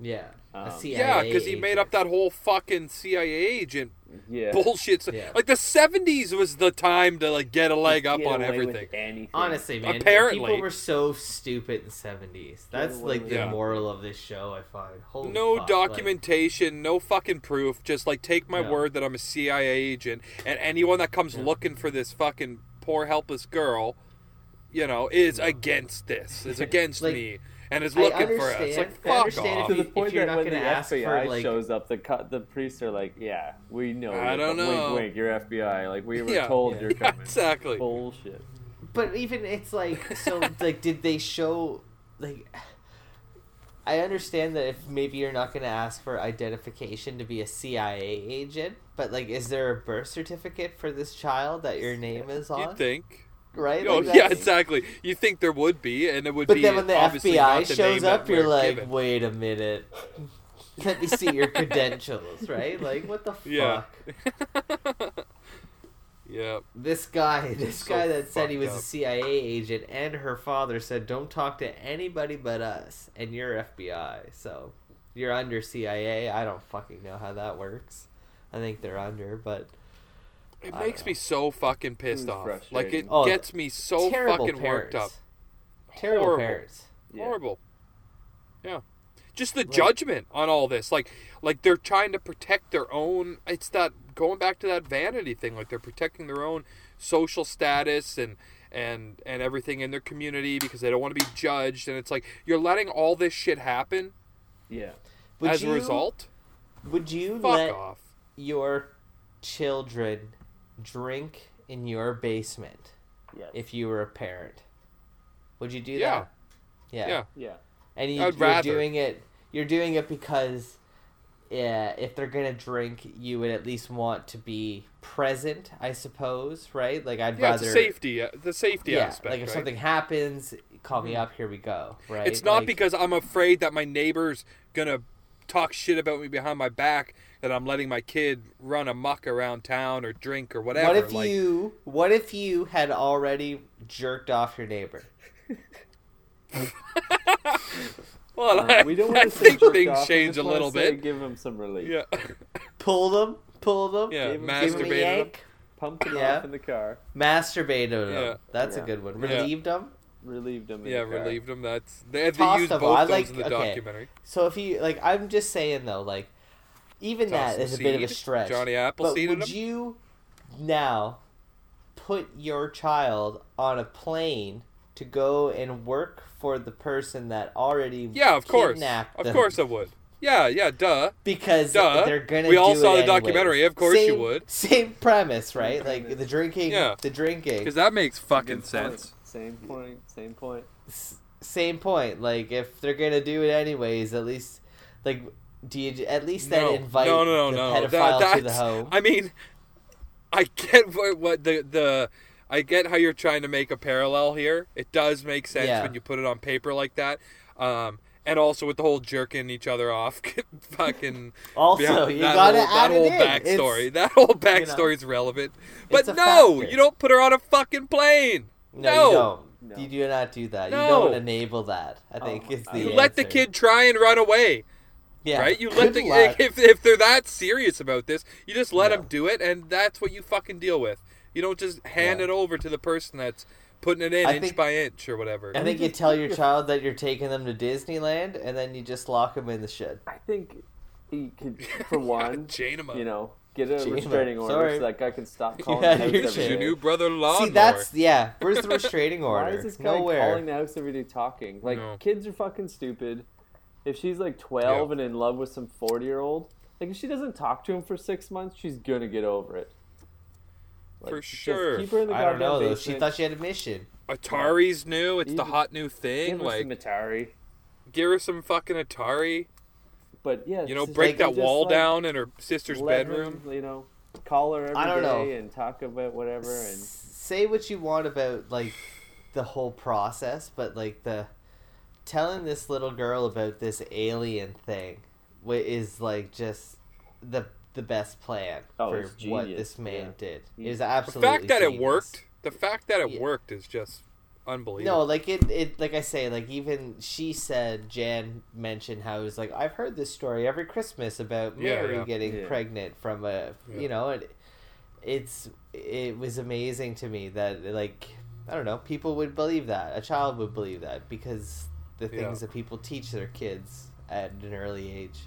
yeah, Um, CIA Yeah, because he made up that whole fucking CIA agent Yeah. bullshit. Yeah. Like the '70s was the time to like get a leg up on away with everything. anything. Honestly, man, Apparently. people were so stupid in the seventies. That's like the Yeah. moral of this show. I find. Holy no fuck, like- documentation, no fucking proof. Just like take my No. word that I'm a CIA agent, and anyone that comes Yeah. looking for this fucking poor helpless girl, you know, is No. against this, is against Like, me, and is looking for us. understand- Like I fuck understand off. to the if point you're that not when the gonna ask for, FBI like- shows up, the cut the priests are like, "Yeah, we know. I don't know. Wink, wink. You're FBI. Like we were Yeah. told Yeah. you're Yeah, coming. exactly. Bullshit. But even it's like so like did they show like I understand that if maybe you're not going to ask for identification to be a CIA agent, but like is there a birth certificate for this child that your name is on? You'd think. right? Oh Like, yeah, exactly. You think there would be, and it would But be. then when the FBI the shows up, you're like, given. "Wait a minute. Let me see your credentials, right? Like what the fuck? Yeah. yeah. This guy, this So guy that said he was fucked a. CIA agent, and her father said, "Don't talk to anybody but us." And you're FBI, so you're under CIA. I don't fucking know how that works. I think they're under, but It I makes me so fucking pissed off. Like it. Oh, gets me so fucking parents. worked up. Terrible Horrible. parents. Yeah. Horrible. Yeah. Just the Like- judgment on all this. Like like they're trying to protect their own it's that going back to that vanity thing. Like they're protecting their own social status and and and everything in their community because they don't want to be judged and it's like you're letting all this shit happen Yeah. Would as you, a result. would you Fuck let off. your children drink in your basement Yeah. if you were a parent? Would you do Yeah. that? Yeah. Yeah. yeah. And you, I'd you're rather. doing it. You're doing it because, yeah, if they're gonna drink, you would at least want to be present. I suppose, right? Like I'd Yeah, rather safety uh, the safety Yeah, aspect. like if right? something happens, call me Mhm. up. Here we go. Right? It's not Like, because I'm afraid that my neighbor's gonna talk shit about me behind my back that I'm letting my kid run amok around town or drink or whatever. What if like, you? What if you had already jerked off your neighbor? well, Uh, I, we don't want to say think things off, change a little say bit. Give him some relief. Yeah, Pull them. Pull them. yeah, Give him- Give him a masturbated. him. Pumped him Yeah. off in the car. Masturbated them. Yeah. That's Yeah. a good one. Yeah. Relieved them. Relieved him. In Yeah, the car. relieved him. That's they, they used both I those like- in the okay. documentary. So if you like, I'm just saying though, like, even Toss that some is a bit of a stretch. Johnny Appleseed in would him. you now put your child on a plane to go and work for the person that already Yeah, of course, kidnapped of them? course I would. Yeah, yeah, duh. because Duh. they're gonna. We all saw it the anyways. documentary, of course you would. Same premise, right? Same Like the drinking. Yeah. The drinking. Because that makes fucking Good sense. point. Same point. Same point. S- same point. Like if they're gonna do it anyways, at least like do you at least then No. invite no, no, no, the no. pedophile That- to the home? I mean, I get what, what the the I get how you're trying to make a parallel here. It does make sense Yeah. when you put it on paper like that. Um, and also with the whole jerking each other off, fucking Also, yeah, you that gotta whole, add that whole it in. backstory. It's- that whole backstory is relevant. But no, factor. you don't put her on a fucking plane. no, no. you don't. No. You do not do that. You No. don't enable that. I Oh think my is the You let the kid try and run away. yeah. right? You Good let the luck. if if they're that serious about this, you just let No. them do it, and that's what you fucking deal with. You don't just hand Yeah. it over to the person that's putting it in I inch think- by inch or whatever. I think you tell your child that you're taking them to Disneyland, and then you just lock them in the shed. I think he could, for one, chain him up. you know, get a Chain him restraining order Sorry. so that guy can stop calling Yeah, the house you're This is your new brother lawnmower. See, that's yeah. Where's the restraining order? Why is this guy Nowhere. calling the house every day talking? Like, No. kids are fucking stupid. If she's like 12 Yeah. and in love with some 40 year old, like, if she doesn't talk to him for six months, she's gonna get over it. Like, For sure. Keep her in the I don't know though. basement. She thought she had a mission. Atari's new. It's the hot new Give thing. her Like, some Atari. give her some fucking Atari. But yeah, You know, just break like- that just, wall like, down in her sister's let bedroom. him, you know, call her every I don't know. and talk about whatever. And say what you want about like the whole process, but like the telling this little girl about this alien thing wa- is like just the the best plan Oh, for what this man yeah. did. He- Is The fact that it worked, the fact that it Yeah. worked is just unbelievable. No, like it, it, like I say, like even she said, Jan mentioned how it was like I've heard this story every Christmas about Mary yeah. getting Yeah. pregnant from a, Yeah. you know, it, it's it was amazing to me that like I don't know people would believe that a child would believe that because the Yeah. things that people teach their kids at an early age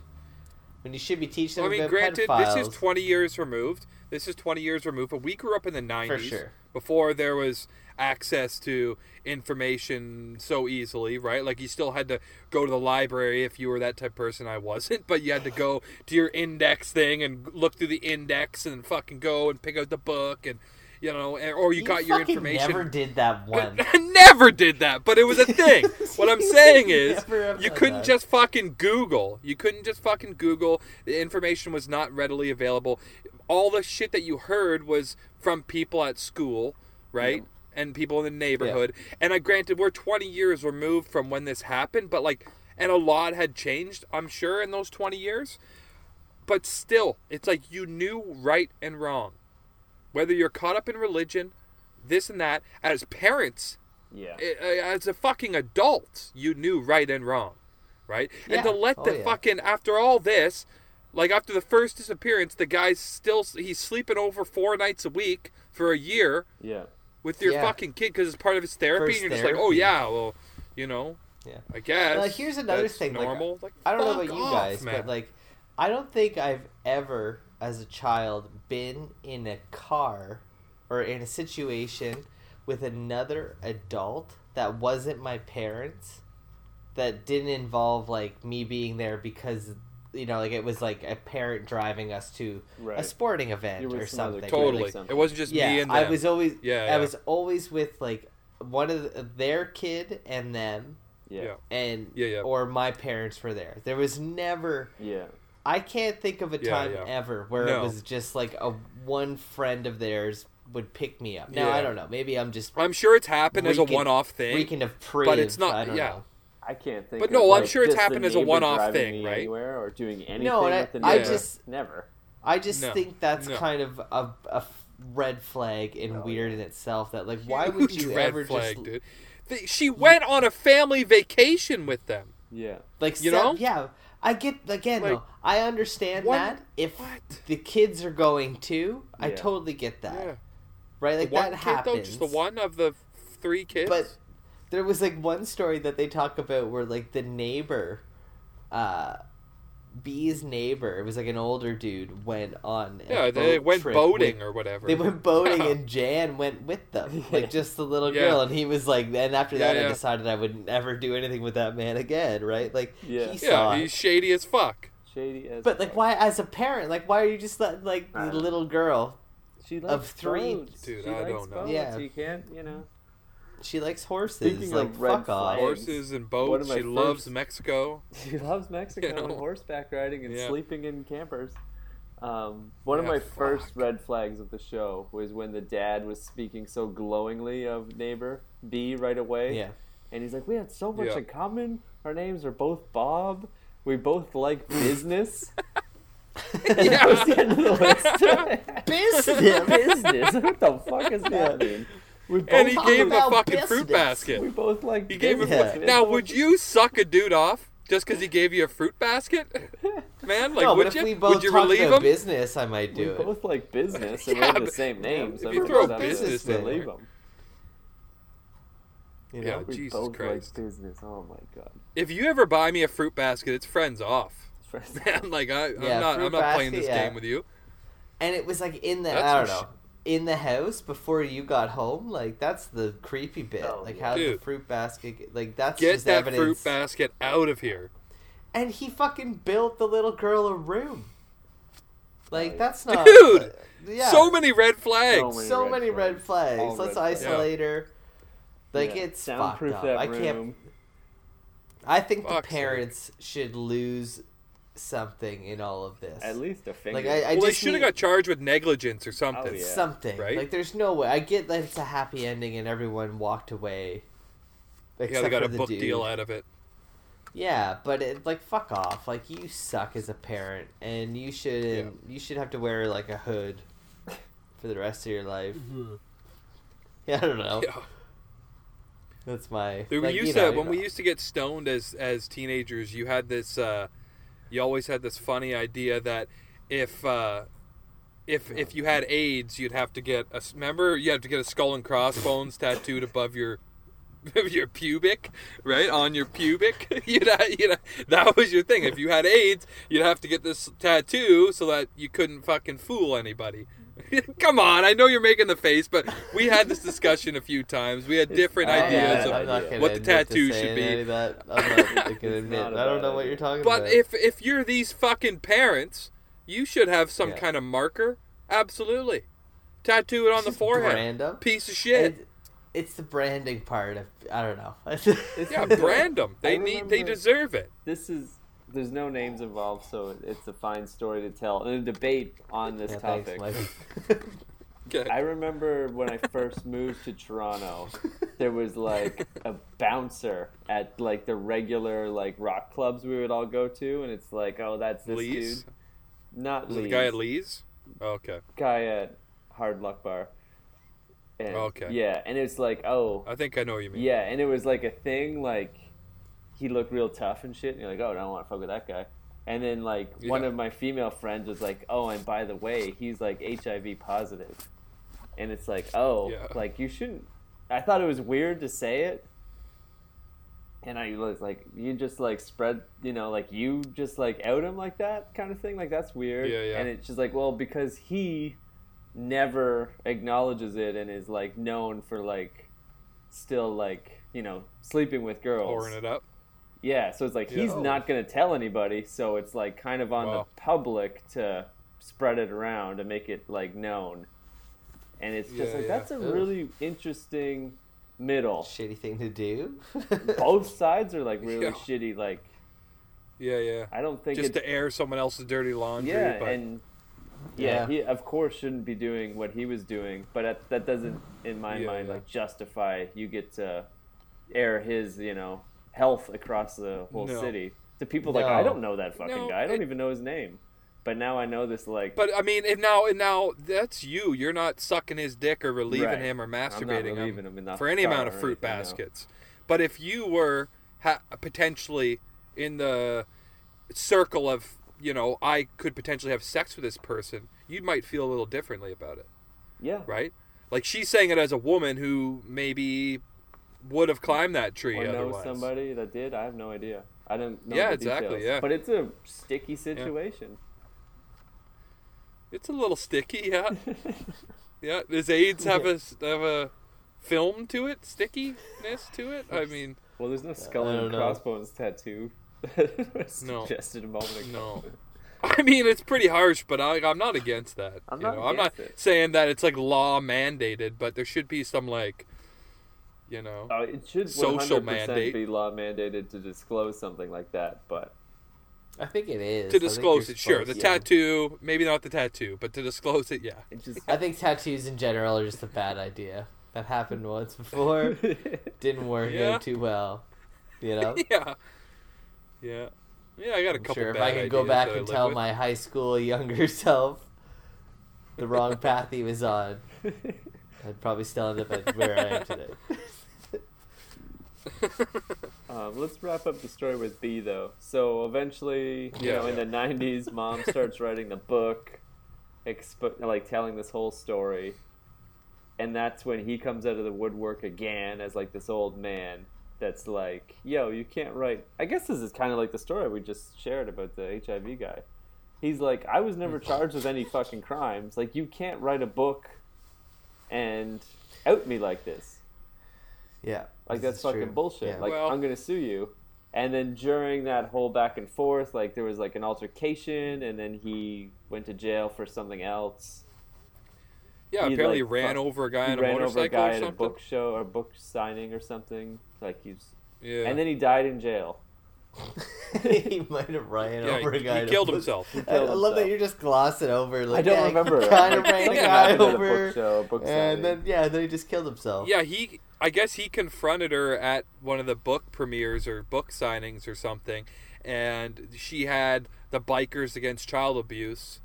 when you should be teaching Well, I mean, granted, pedophiles, this is 20 years removed. This is 20 years removed, but we grew up in the 90s sure. before there was access to information so easily, right? Like you still had to go to the library if you were that type of person. I wasn't, but you had to go to your index thing and look through the index and fucking go and pick out the book and you know, or you, got your information. Never did that one. I never did that, but it was a thing. what I'm saying is, you couldn't that. just fucking Google. You couldn't just fucking Google. The information was not readily available. All the shit that you heard was from people at school, right? And people in the neighborhood. And I granted, we're 20 years removed from when this happened, but like, and a lot had changed, I'm sure, in those 20 years. But still, it's like you knew right and wrong. Whether you're caught up in religion, this and that, as parents, yeah, uh, as a fucking adult, you knew right and wrong, right? And to Yeah. let Oh, the yeah. fucking after all this, like after the first disappearance, the guy's still he's sleeping over four nights a week for a year yeah. with your Yeah. fucking kid because it's part of his therapy, First and you're just like, oh yeah, well, you know, Yeah. I guess. Well, here's another thing, Normal. Like, I don't know fuck about you guys, man. but like, I don't think I've ever, as a child, been in a car or in a situation with another adult that wasn't my parents that didn't involve like me being there because you know like it was like a parent driving us to Right. a sporting event or some something kid. totally. Like something. It wasn't just yeah me and i was always Yeah, i yeah. was always with like one of the, their kid and them Yeah. Yeah. and Yeah, yeah. or my parents were there there was never Yeah. I can't think of a Yeah, time yeah. ever where No. it was just like a one friend of theirs would pick me up. Now Yeah. I don't know. Maybe I'm just I'm sure it's happened as a one-off thing. reeking of priv. but it's not- I don't yeah. know. I can't think. But of, no, I'm sure it's happened as a one-off thing, me right? Anywhere or doing anything No, and I- the I just- never. I just No. think that's No. kind of a, a red flag and Oh, weird in itself. That like, why would Huge you red ever flag, just dude? Th- She went on a family vacation with them. Yeah. like You set- know? Yeah, I get again Like, though. I understand what- that if what? the kids are going too, I totally get that. Yeah. Right, like the one that kid happens. though, just the one of the three kids. But there was like one story that they talk about where like the neighbor, uh, B's neighbor, it was like an older dude, went on. A yeah, they boat went trip boating with- or whatever. they went boating and Jan went with them, like just the little Yeah. girl, and he was like, and after that, Yeah, I decided I would never do anything with that man again, right? Like Yeah. he yeah, saw it. he's shady as fuck. Shady as. But like, fuck. why, as a parent, like, why are you just letting like the little girl? She likes of three- boats. Dude, she I don't know. Boats. Yeah. You can't, you know. She likes horses. Speaking like, of red fuck off. flags, Horses and boats. of my She loves Mexico. She loves Mexico You know? and horseback riding and Yeah. sleeping in campers. Um, one of Yeah, my first red flags of the show was when the dad was speaking so glowingly of neighbor B right away. Yeah. And he's like, We had so much Yeah. in common. Our names are both Bob. We both like business. that was the end of the list. Business. business. What the fuck is that mean? We both, And he gave him a fucking fruit basket. we both like He gave him. Yeah. business. Now, would you suck a dude off just because he gave you a fruit basket, man? Like, no, would but if you? we both would you relieve him? business, I might We do it. both like business and Yeah, we have the same names. if so you we throw business leave them. You Yeah. know? We Jesus both Christ. like business. Oh my god. If you ever buy me a fruit basket, it's friends off. Friends. Man, like I, I'm Yeah, not, I'm not playing this yeah. game with you. And it was like in the That's I don't know in the house before you got home. Like that's the creepy bit. Oh, like how the fruit basket. get- Like that's Get just that evidence. fruit basket out of here. and he fucking built the little girl a room. Like that's not. Dude! yeah. So many red flags. So many so red many red flags. flags. All Let's red flags. isolate her. Like Yeah. it's soundproof fucked up. that I room. can't. I think the Fuck's sake. parents should lose something in all of this. At least a finger. Like I, I well, they should have need got charged with negligence or something. Oh, yeah. something. Right? Like there's no way. I get that it's a happy ending and everyone walked away. Yeah, they except got for a the book dude. deal out of it. Yeah, but it, like fuck off. Like you suck as a parent, and you should Yeah. you should have to wear like a hood for the rest of your life. Yeah, I don't know. Yeah. That's my. We like, used you know, to when you we used to get stoned as as teenagers. You had this. Uh, you always had this funny idea that if uh, if if you had AIDS, you'd have to get a. Remember, you had to get a skull and crossbones tattooed above your your pubic, right on your pubic. you'd ha- you'd ha- that was your thing. If you had AIDS, you'd have to get this tattoo so that you couldn't fucking fool anybody. Come on, I know you're making the face, but we had this discussion a few times. We had different Yeah, ideas yeah, of I'm not idea. gonna what the to tattoo should be. any of That. I'm not gonna admit. I don't know what you're talking But about. But if if you're these fucking parents, you should have some Yeah. kind of marker. Absolutely, tattoo it on the Just forehead. brand 'em. Piece of shit. It- it's the branding part of I don't know. yeah, brand them. They need. They deserve it. this is there's no names involved, so it's a fine story to tell and a debate on this Yeah, topic. thanks, Mike. I remember when I first moved to Toronto, there was like a bouncer at like the regular like rock clubs we would all go to, and it's like, oh, that's this Lee's. dude, not Was it Lee's, the guy at Lee's? Oh, okay. guy at Hard Luck Bar. And, oh, Okay. Yeah, and it's like, oh, I think I know what you mean. yeah, and it was like a thing, like he looked real tough and shit, and you're like, oh, I don't want to fuck with that guy. And then like one of my female friends was like, oh, and by the way, he's like HIV positive. positive, and it's like, oh, Yeah. like you shouldn't. I thought it was weird to say it, and I was like, you just like spread, you know, like you just like out him like that kind of thing, like that's weird. Yeah, yeah. And it's just like, well, because he never acknowledges it and is like known for like still like you know sleeping with girls Pouring it up. Yeah so it's like he's Yeah. not going to tell anybody so it's like kind of on Wow. the public to spread it around and make it like known and it's just Yeah, like yeah. that's a Ugh. really interesting middle Shitty thing to do. both sides are like really Yeah. shitty like Yeah, yeah. i don't think Just it's to air someone else's dirty laundry. yeah but and yeah, Yeah. he of course shouldn't be doing what he was doing, but that, that doesn't, in my Yeah, mind, yeah. like justify you get to air his, you know, health across the whole No. city to people like I don't know that fucking No, guy. I don't it- even know his name, but now I know this. Like, But I mean, if now, and now that's you. You're not sucking his dick or relieving Right. him or masturbating relieving him for any amount of fruit anything, no. baskets. But if you were ha- potentially in the circle of, you know, I could potentially have sex with this person, you might feel a little differently about it, yeah, right? Like she's saying it as a woman who maybe would have climbed that tree or know somebody that did. I have no idea. I didn't. know. Yeah, the exactly, details. yeah. but it's a sticky situation. It's a little sticky, yeah. yeah. Does AIDS have a have a film to it, stickiness to it? I mean, Well, there's no skull and crossbones tattoo. No. suggested a moment ago. No. I mean, it's pretty harsh, but I, I'm not against that. I'm you not know? I'm not it. saying that it's like law mandated, but there should be some like, you know, Oh, it should Social 100% mandate. be law mandated to disclose something like that, but I think it is. to disclose it. Sure, the supposed to. tattoo, maybe not the tattoo, but to disclose it, yeah. it just I think tattoos in general are just a bad idea. That happened once before. Didn't work Yeah. out too well. You know. yeah, yeah, yeah. I got a I'm couple. sure if I could go back and tell with. my high school younger self the wrong path he was on, I'd probably still end up at where I am today. um, let's wrap up the story with B though. So eventually, you Yeah, know, in the '90s, mom starts writing the book, expo- like telling this whole story, and that's when he comes out of the woodwork again as like this old man. That's like, yo, you can't write. I guess this is kind of like the story we just shared about the HIV guy. He's like, I was never charged with any fucking crimes. Like, you can't write a book and out me like this. Yeah. Like this that's fucking true. bullshit. Yeah. Like Well- I'm gonna sue you. And then during that whole back and forth, like there was like an altercation, and then he went to jail for something else. yeah, he, apparently like, ran fuck- over a guy he on a ran over a motorcycle guy or at a book show or book signing or something. Like he's, Yeah, and then he died in jail. he might have ran Yeah, over a he, guy. he killed put- himself. I, I killed love that you're just glossing over. Like, I don't yeah, remember. Kind of ran a guy happened at a over, book show, book and signing. then yeah, then he just killed himself. Yeah, he. I guess he confronted her at one of the book premieres or book signings or something, and she had the bikers against child abuse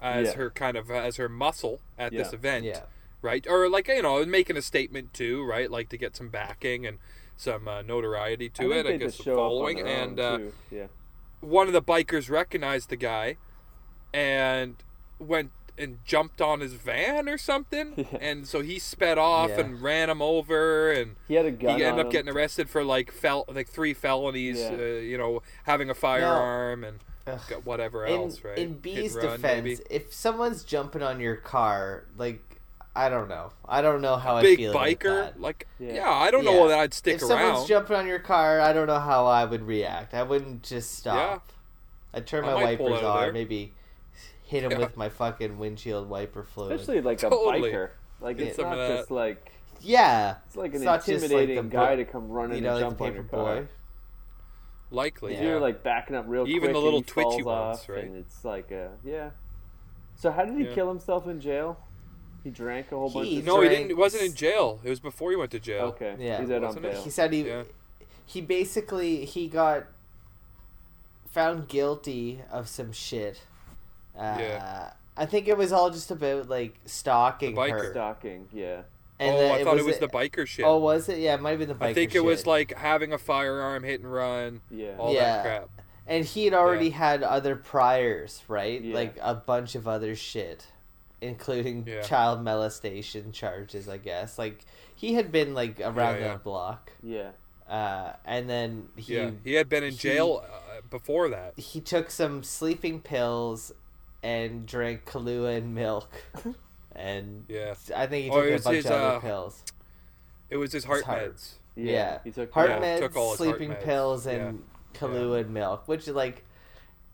as Yeah. her kind of as her muscle at this event, Yeah. right? Or like you know, making a statement too, right? Like to get some backing and some uh, notoriety to I it. I guess just some show up on following, and uh, yeah, one of the bikers recognized the guy and went and jumped on his van or something Yeah. and so he sped off Yeah. and ran him over and he had a gun. he ended on up him. getting arrested for like fel- like three felonies Yeah. uh, you know having a firearm and Ugh. got whatever in, else right in B's run, defense, maybe. if someone's jumping on your car, like I don't know, I don't know how I big feel biker that. like yeah. Yeah. i don't Yeah. know that i'd stick if around If someone's jumping on your car, I don't know how I would react. I wouldn't just stop. I'd turn I my wipers on, maybe hit him Yeah. with my fucking windshield wiper fluid. especially like Totally. a biker. Like Get it's not just like yeah, it's like an not just like intimidating the guy book- to come running you know, and like jump the on your paper car. boy. likely Yeah. You're like backing up real quick. Even the little and he twitchy falls ones, off, right? And it's like a yeah. So how did he Yeah. kill himself in jail? He drank a whole bunch He of no he didn't it wasn't in jail it was before he went to jail Okay. Yeah. He's out on Wasn't it? bail. He said he Yeah. he basically he got found guilty of some shit. Uh, Yeah. I think it was all just about like stalking The biker. her. Stalking. Yeah. And oh then i thought it was a- the biker shit Oh, was it? Yeah, it might have been the biker shit. i think it was like having a firearm hit and run Yeah. all Yeah. that crap And he had already had other priors, right? Yeah. Like a bunch of other shit, including Yeah. child molestation charges, I guess. Like he had been like around Yeah, yeah. the block. Yeah. Uh, and then he yeah he had been in he- jail uh, before that he took some sleeping pills and drank Kahlua and milk. and yeah I think he Oh, took it a was bunch his, of other uh, pills. It was his heart heart. meds. Yeah. Yeah. He took Heart Yeah, meds, took all his heart sleeping meds. pills, and Yeah. Kahlua and milk, which is like,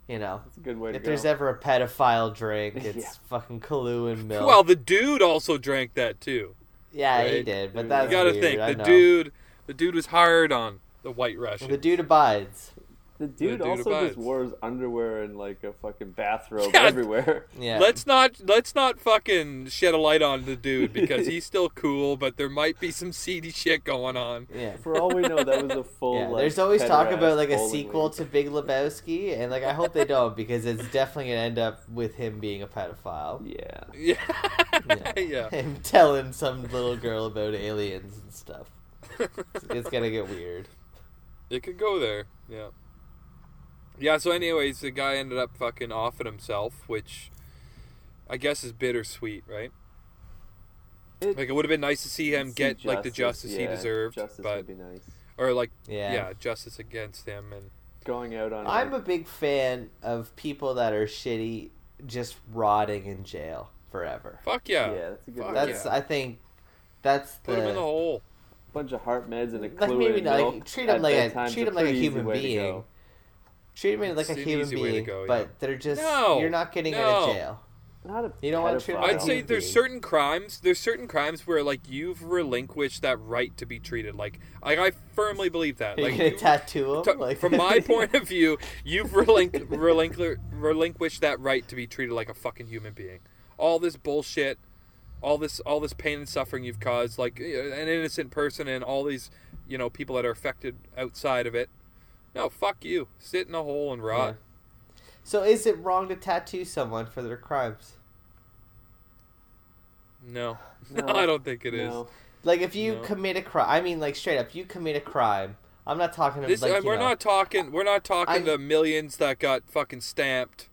you know, That's a good way to if go. there's ever a pedophile drink, it's Yeah. fucking Kahlua and milk. Well, the dude also drank that too. yeah, he did, but You that's You gotta weird, think the dude, the dude was hard on the White Russian. The dude abides. The dude, dude also abides. just wore his underwear and like a fucking bathrobe Yeah. everywhere. Yeah. Let's not let's not fucking shed a light on the dude because he's still cool, but there might be some seedy shit going on. yeah. For all we know, that was a full. Yeah, like, there's always talk about like a sequel league. to Big Lebowski, and like I hope they don't because it's definitely gonna end up with him being a pedophile. Yeah. Yeah, yeah. Him telling some little girl about aliens and stuff. It's, it's gonna get weird. It could go there. Yeah. Yeah. So, anyways, the guy ended up fucking offing himself, which I guess is bittersweet, right? It- Like it would have been nice to see him see get like the justice he deserved, Justice but would be nice. or like Yeah. yeah, justice against him and Going out on. I'm a big fan of people that are shitty just rotting in jail forever. fuck yeah, Yeah, that's a good. Fuck. That's yeah. I think that's put him in the the hole. bunch of heart meds and a like clue maybe and not milk like, treat them at like a treat them like a human way to being. Go. Treat them like a It's an human easy way to being, go, yeah. but they're just No, you're not getting no. out of jail. Not a You don't wanna treat I'd say there's being. certain crimes. There's certain crimes where like you've relinquished that right to be treated. Like I, I firmly believe that. You're Like you- tattoo to- them. Like from my point of view, you've relinqu- relinqu- relinquished that right to be treated like a fucking human being. All this bullshit, all this all this pain and suffering you've caused, like an innocent person and all these, you know, people that are affected outside of it. No, fuck you. Sit in a hole and rot. So is it wrong to tattoo someone for their crimes? No. No, I don't think it is. No. Like if you No. commit a crime, I mean, like straight up, you commit a crime. I'm not talking about This, like uh, we're know, not talking. We're not talking I'm- the millions that got fucking stamped.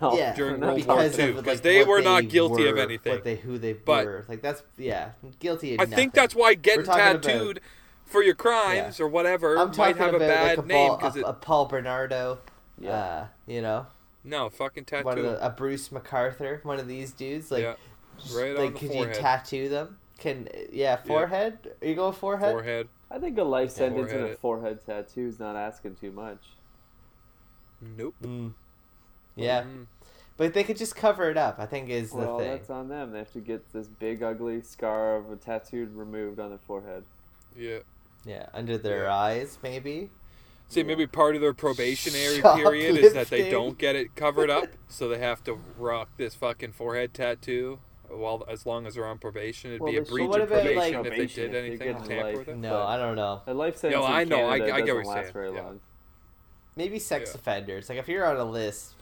No, yeah, during we're World War because II, of, because like, they what were not guilty of anything. What they who they But- were, like that's yeah, guilty. Of I think that's why getting talking about- tattooed for your crimes or whatever I'm might talking have about a bad like a, name Paul, because a, a Paul Bernardo. Yeah. Uh, you know, no, fucking tattoo. one of the, a Bruce McArthur, one of these dudes. Like, yeah, right like the could forehead. you tattoo them? Can yeah, forehead? Are you going forehead? forehead. I think a life sentence and a Forehead. forehead tattoo is not asking too much. Nope. Mm. Yeah, Mm. but they could just cover it up. I think is the well, thing. that's on them. They have to get this big, ugly scar of a tattoo removed on their forehead. Yeah. Yeah, under their Yeah. eyes, maybe. See, maybe part of their probationary period is that they don't get it covered up, so they have to rock this fucking forehead tattoo while as long as they're on probation. It'd Well, be a breach what of probation like- if they did anything to tamper life. with it. No, But- I don't know. A life sentence I in know, I- I get what doesn't you're saying, very yeah. long. Maybe sex Yeah. offenders. Like if you're on a list,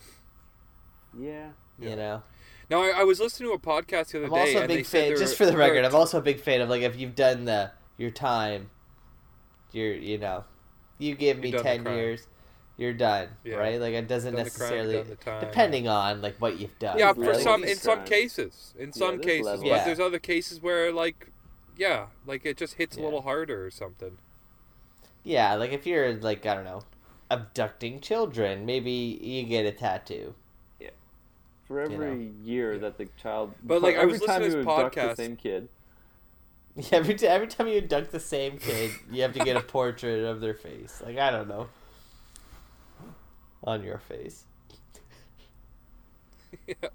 Yeah. Yeah. you know. Now, I, I was listening to a podcast the other I'm day, also a and they big said fan. Just for the record, I'm also a big fan of like if you've done the your time, you're you know, you give me You've done the ten years, you're done, Yeah. right? Like it doesn't Done the crime, necessarily done the time. depending on like what you've done. Yeah, for right? some in levels. some Crime. cases, in some there's cases, levels. but Yeah. there's other cases where like, yeah, like it just hits a little harder or something. Yeah, like if you're like I don't know, abducting children, maybe you get a tattoo. For every year Yeah. that the child, But, for like, I every was time listening to you abduct podcast- the same kid. Yeah, every, t- every time you dunk the same kid, you have to get a portrait of their face. Like I don't know, on your face. yeah.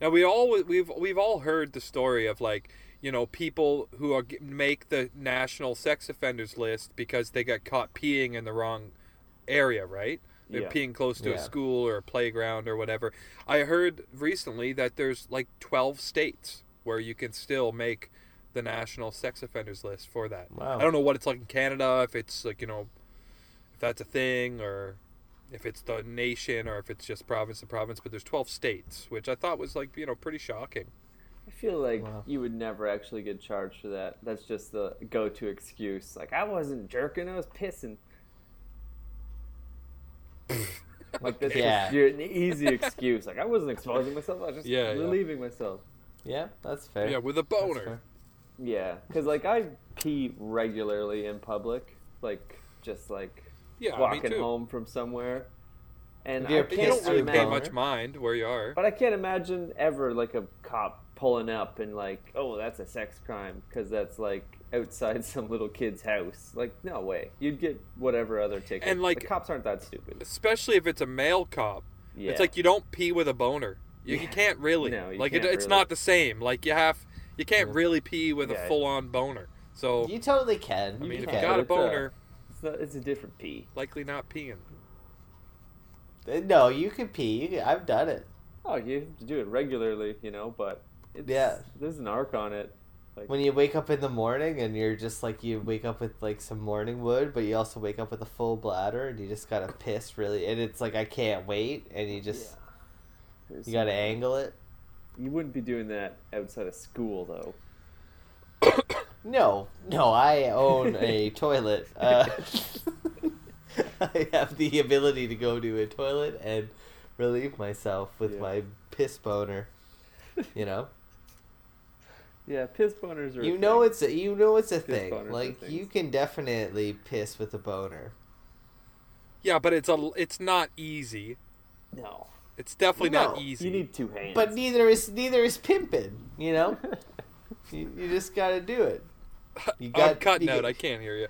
Now we all we've we've all heard the story of like you know people who are make the national sex offenders list because they got caught peeing in the wrong area, right? They're Yeah. peeing close to Yeah. a school or a playground or whatever. I heard recently that there's like 12 states where you can still make the national sex offenders list for that. Wow. I don't know what it's like in Canada, if it's like, you know, if that's a thing or if it's the nation or if it's just province to province, but there's 12 states, which I thought was like, you know, pretty shocking. I feel like Wow. you would never actually get charged for that. That's just the go-to excuse. Like I wasn't jerking, I was pissing. like that's Yeah. just your, an easy excuse. Like I wasn't exposing myself, I was just Yeah, yeah. relieving myself. Yeah, that's fair. Yeah, with a That's boner. Fair. Yeah, because like I pee regularly in public, like just like Yeah, walking home from somewhere, and Have you I can't don't pissed really in a pay much mind where you are. But I can't imagine ever like a cop pulling up and like, oh, that's a sex crime because that's like outside some little kid's house. Like, no way. You'd get whatever other ticket. And, like- the cops aren't that stupid. Especially if it's a male cop. Yeah. It's like you don't pee with a boner. You, you can't really. No, you like can't it, it's really. not the same. Like you have, you can't Yeah. really pee with Yeah. a full-on boner. So You totally can. I You mean, if can. you got a It's, boner, it's, not, it's a different pee. likely not peeing. Uh, No, you can pee. You can, I've done it. Oh, you have to do it regularly, you know, but it's, Yeah. there's an arc on it. Like, When you wake up in the morning and you're just like you wake up with like some morning wood, but you also wake up with a full bladder and you just gotta piss really, and it's like I can't wait, and you just there's you gotta angle it. You wouldn't be doing that outside of school, though. No, no, I own a toilet. Uh, I have the ability to go to a toilet and relieve myself with Yeah. my piss boner. You know, Yeah, piss boners are. a you know thing. it's a, you know it's a Piss thing. Like you can definitely piss with a boner. Yeah, but it's a, it's not easy. no. It's definitely not easy. You need two hands. But neither is neither is pimping. You know, you, you just gotta do it. You I'm got cutting you out. get- I can't hear you.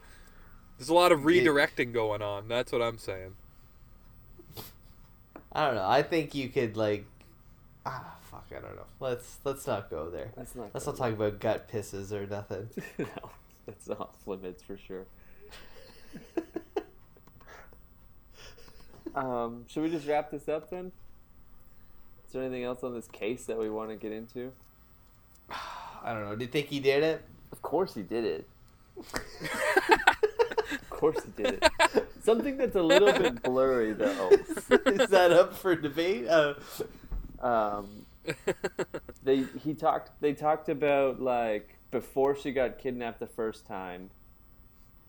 There's a lot of You get- redirecting going on. That's what I'm saying. I don't know. I think you could like. Ah, fuck. I don't know. Let's let's not go there. That's not. Let's good. not talk about gut pisses or nothing. no, that's off limits for sure. um, should we just wrap this up then? Is there anything else on this case that we want to get into? I don't know. Do you think he did it? Of course he did it. Of course he did it. Something that's a little bit blurry though. Is that up for debate? Uh, Um, they he talked. They talked about like before she got kidnapped the first time.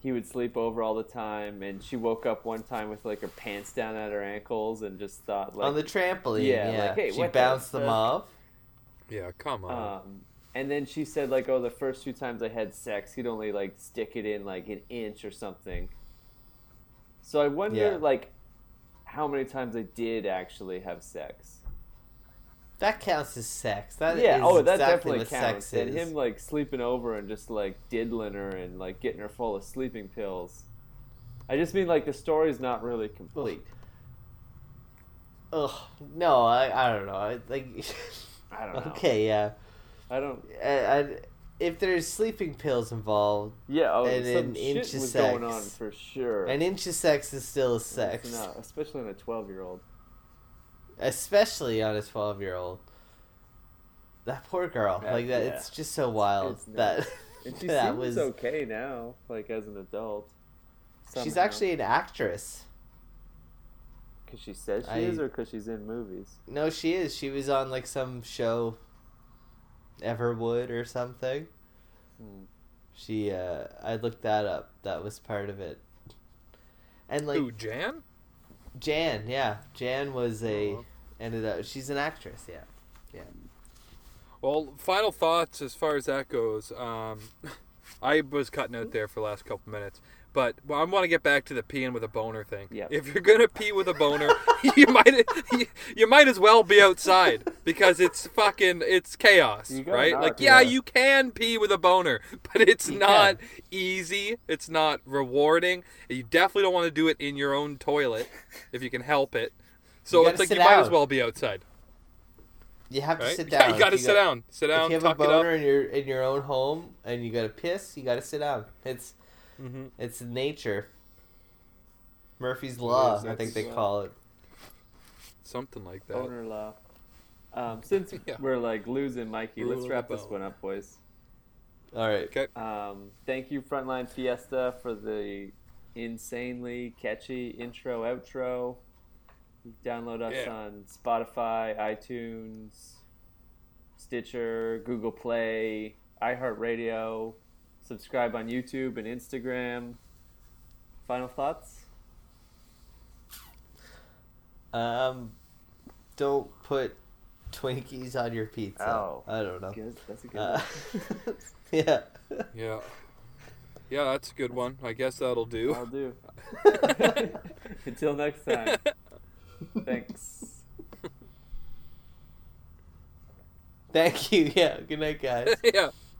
He would sleep over all the time, and she woke up one time with like her pants down at her ankles, and just thought like, on the trampoline, Yeah, yeah. like, hey, she what the bounced them fuck? off. yeah, come on. Um, and then she said like, oh, the first few times I had sex, he'd only like stick it in like an inch or something. So I wonder Yeah. like how many times i did actually have sex. That counts as sex. That yeah, is oh, that exactly definitely what counts. sex And him like sleeping over and just like diddling her and like getting her full of sleeping pills. I just mean like the story's not really complete. Ugh, no, I, I don't know. I, like, I don't know. okay, yeah. I don't. I, I, if there's sleeping pills involved, Yeah, oh, And some an shit was going on for sure. an inch of sex is still a sex, not, especially in a twelve-year-old. Especially on a twelve year old. That poor girl, Yeah, like that. yeah. It's just so wild It's that. And she that seems was. okay now, like as an adult. She's actually an actress. because she says she I- is, or because she's in movies. No, she is. She was on like some show, Everwood or something. Hmm. She, uh, I looked that up. That was part of it. And like Who, Jan? Jan, yeah, Jan was a Oh. ended up. She's an actress, yeah. Well, final thoughts as far as that goes. Um, I was cutting out there for the last couple minutes, but well, I want to get back to the peeing with a boner thing. Yep. If you're gonna pee with a boner, you might you, you might as well be outside because it's fucking it's chaos, right? Like, yeah, yeah. you can pee with a boner, but it's You not easy. It's not rewarding. You definitely don't want to do it in your own toilet if you can help it. So it's like you sit might as well be outside. You have to Right? sit Yeah, down. you got to sit got- down. Sit If down. you have a tuck it up. boner in your in your own home and you got to piss, you got to sit down. It's hmm it's nature. Murphy's law, is, I think they call it. Something like that. Owner law. Um, since Yeah. we're like losing Mikey, let's wrap this one up, boys. All right. Okay. Um, thank you, Frontline Fiesta, for the insanely catchy intro outro. Download us Yeah. on Spotify, iTunes, Stitcher, Google Play, iHeartRadio. Subscribe on YouTube and Instagram. Final thoughts? Um, don't put Twinkies on your pizza. Oh. I don't know. Good. That's a good Uh, one. yeah. Yeah. Yeah, that's a good one. I guess that'll do. I'll do. Until next time. Thanks. Thank you. Yeah. Good night, guys. yeah.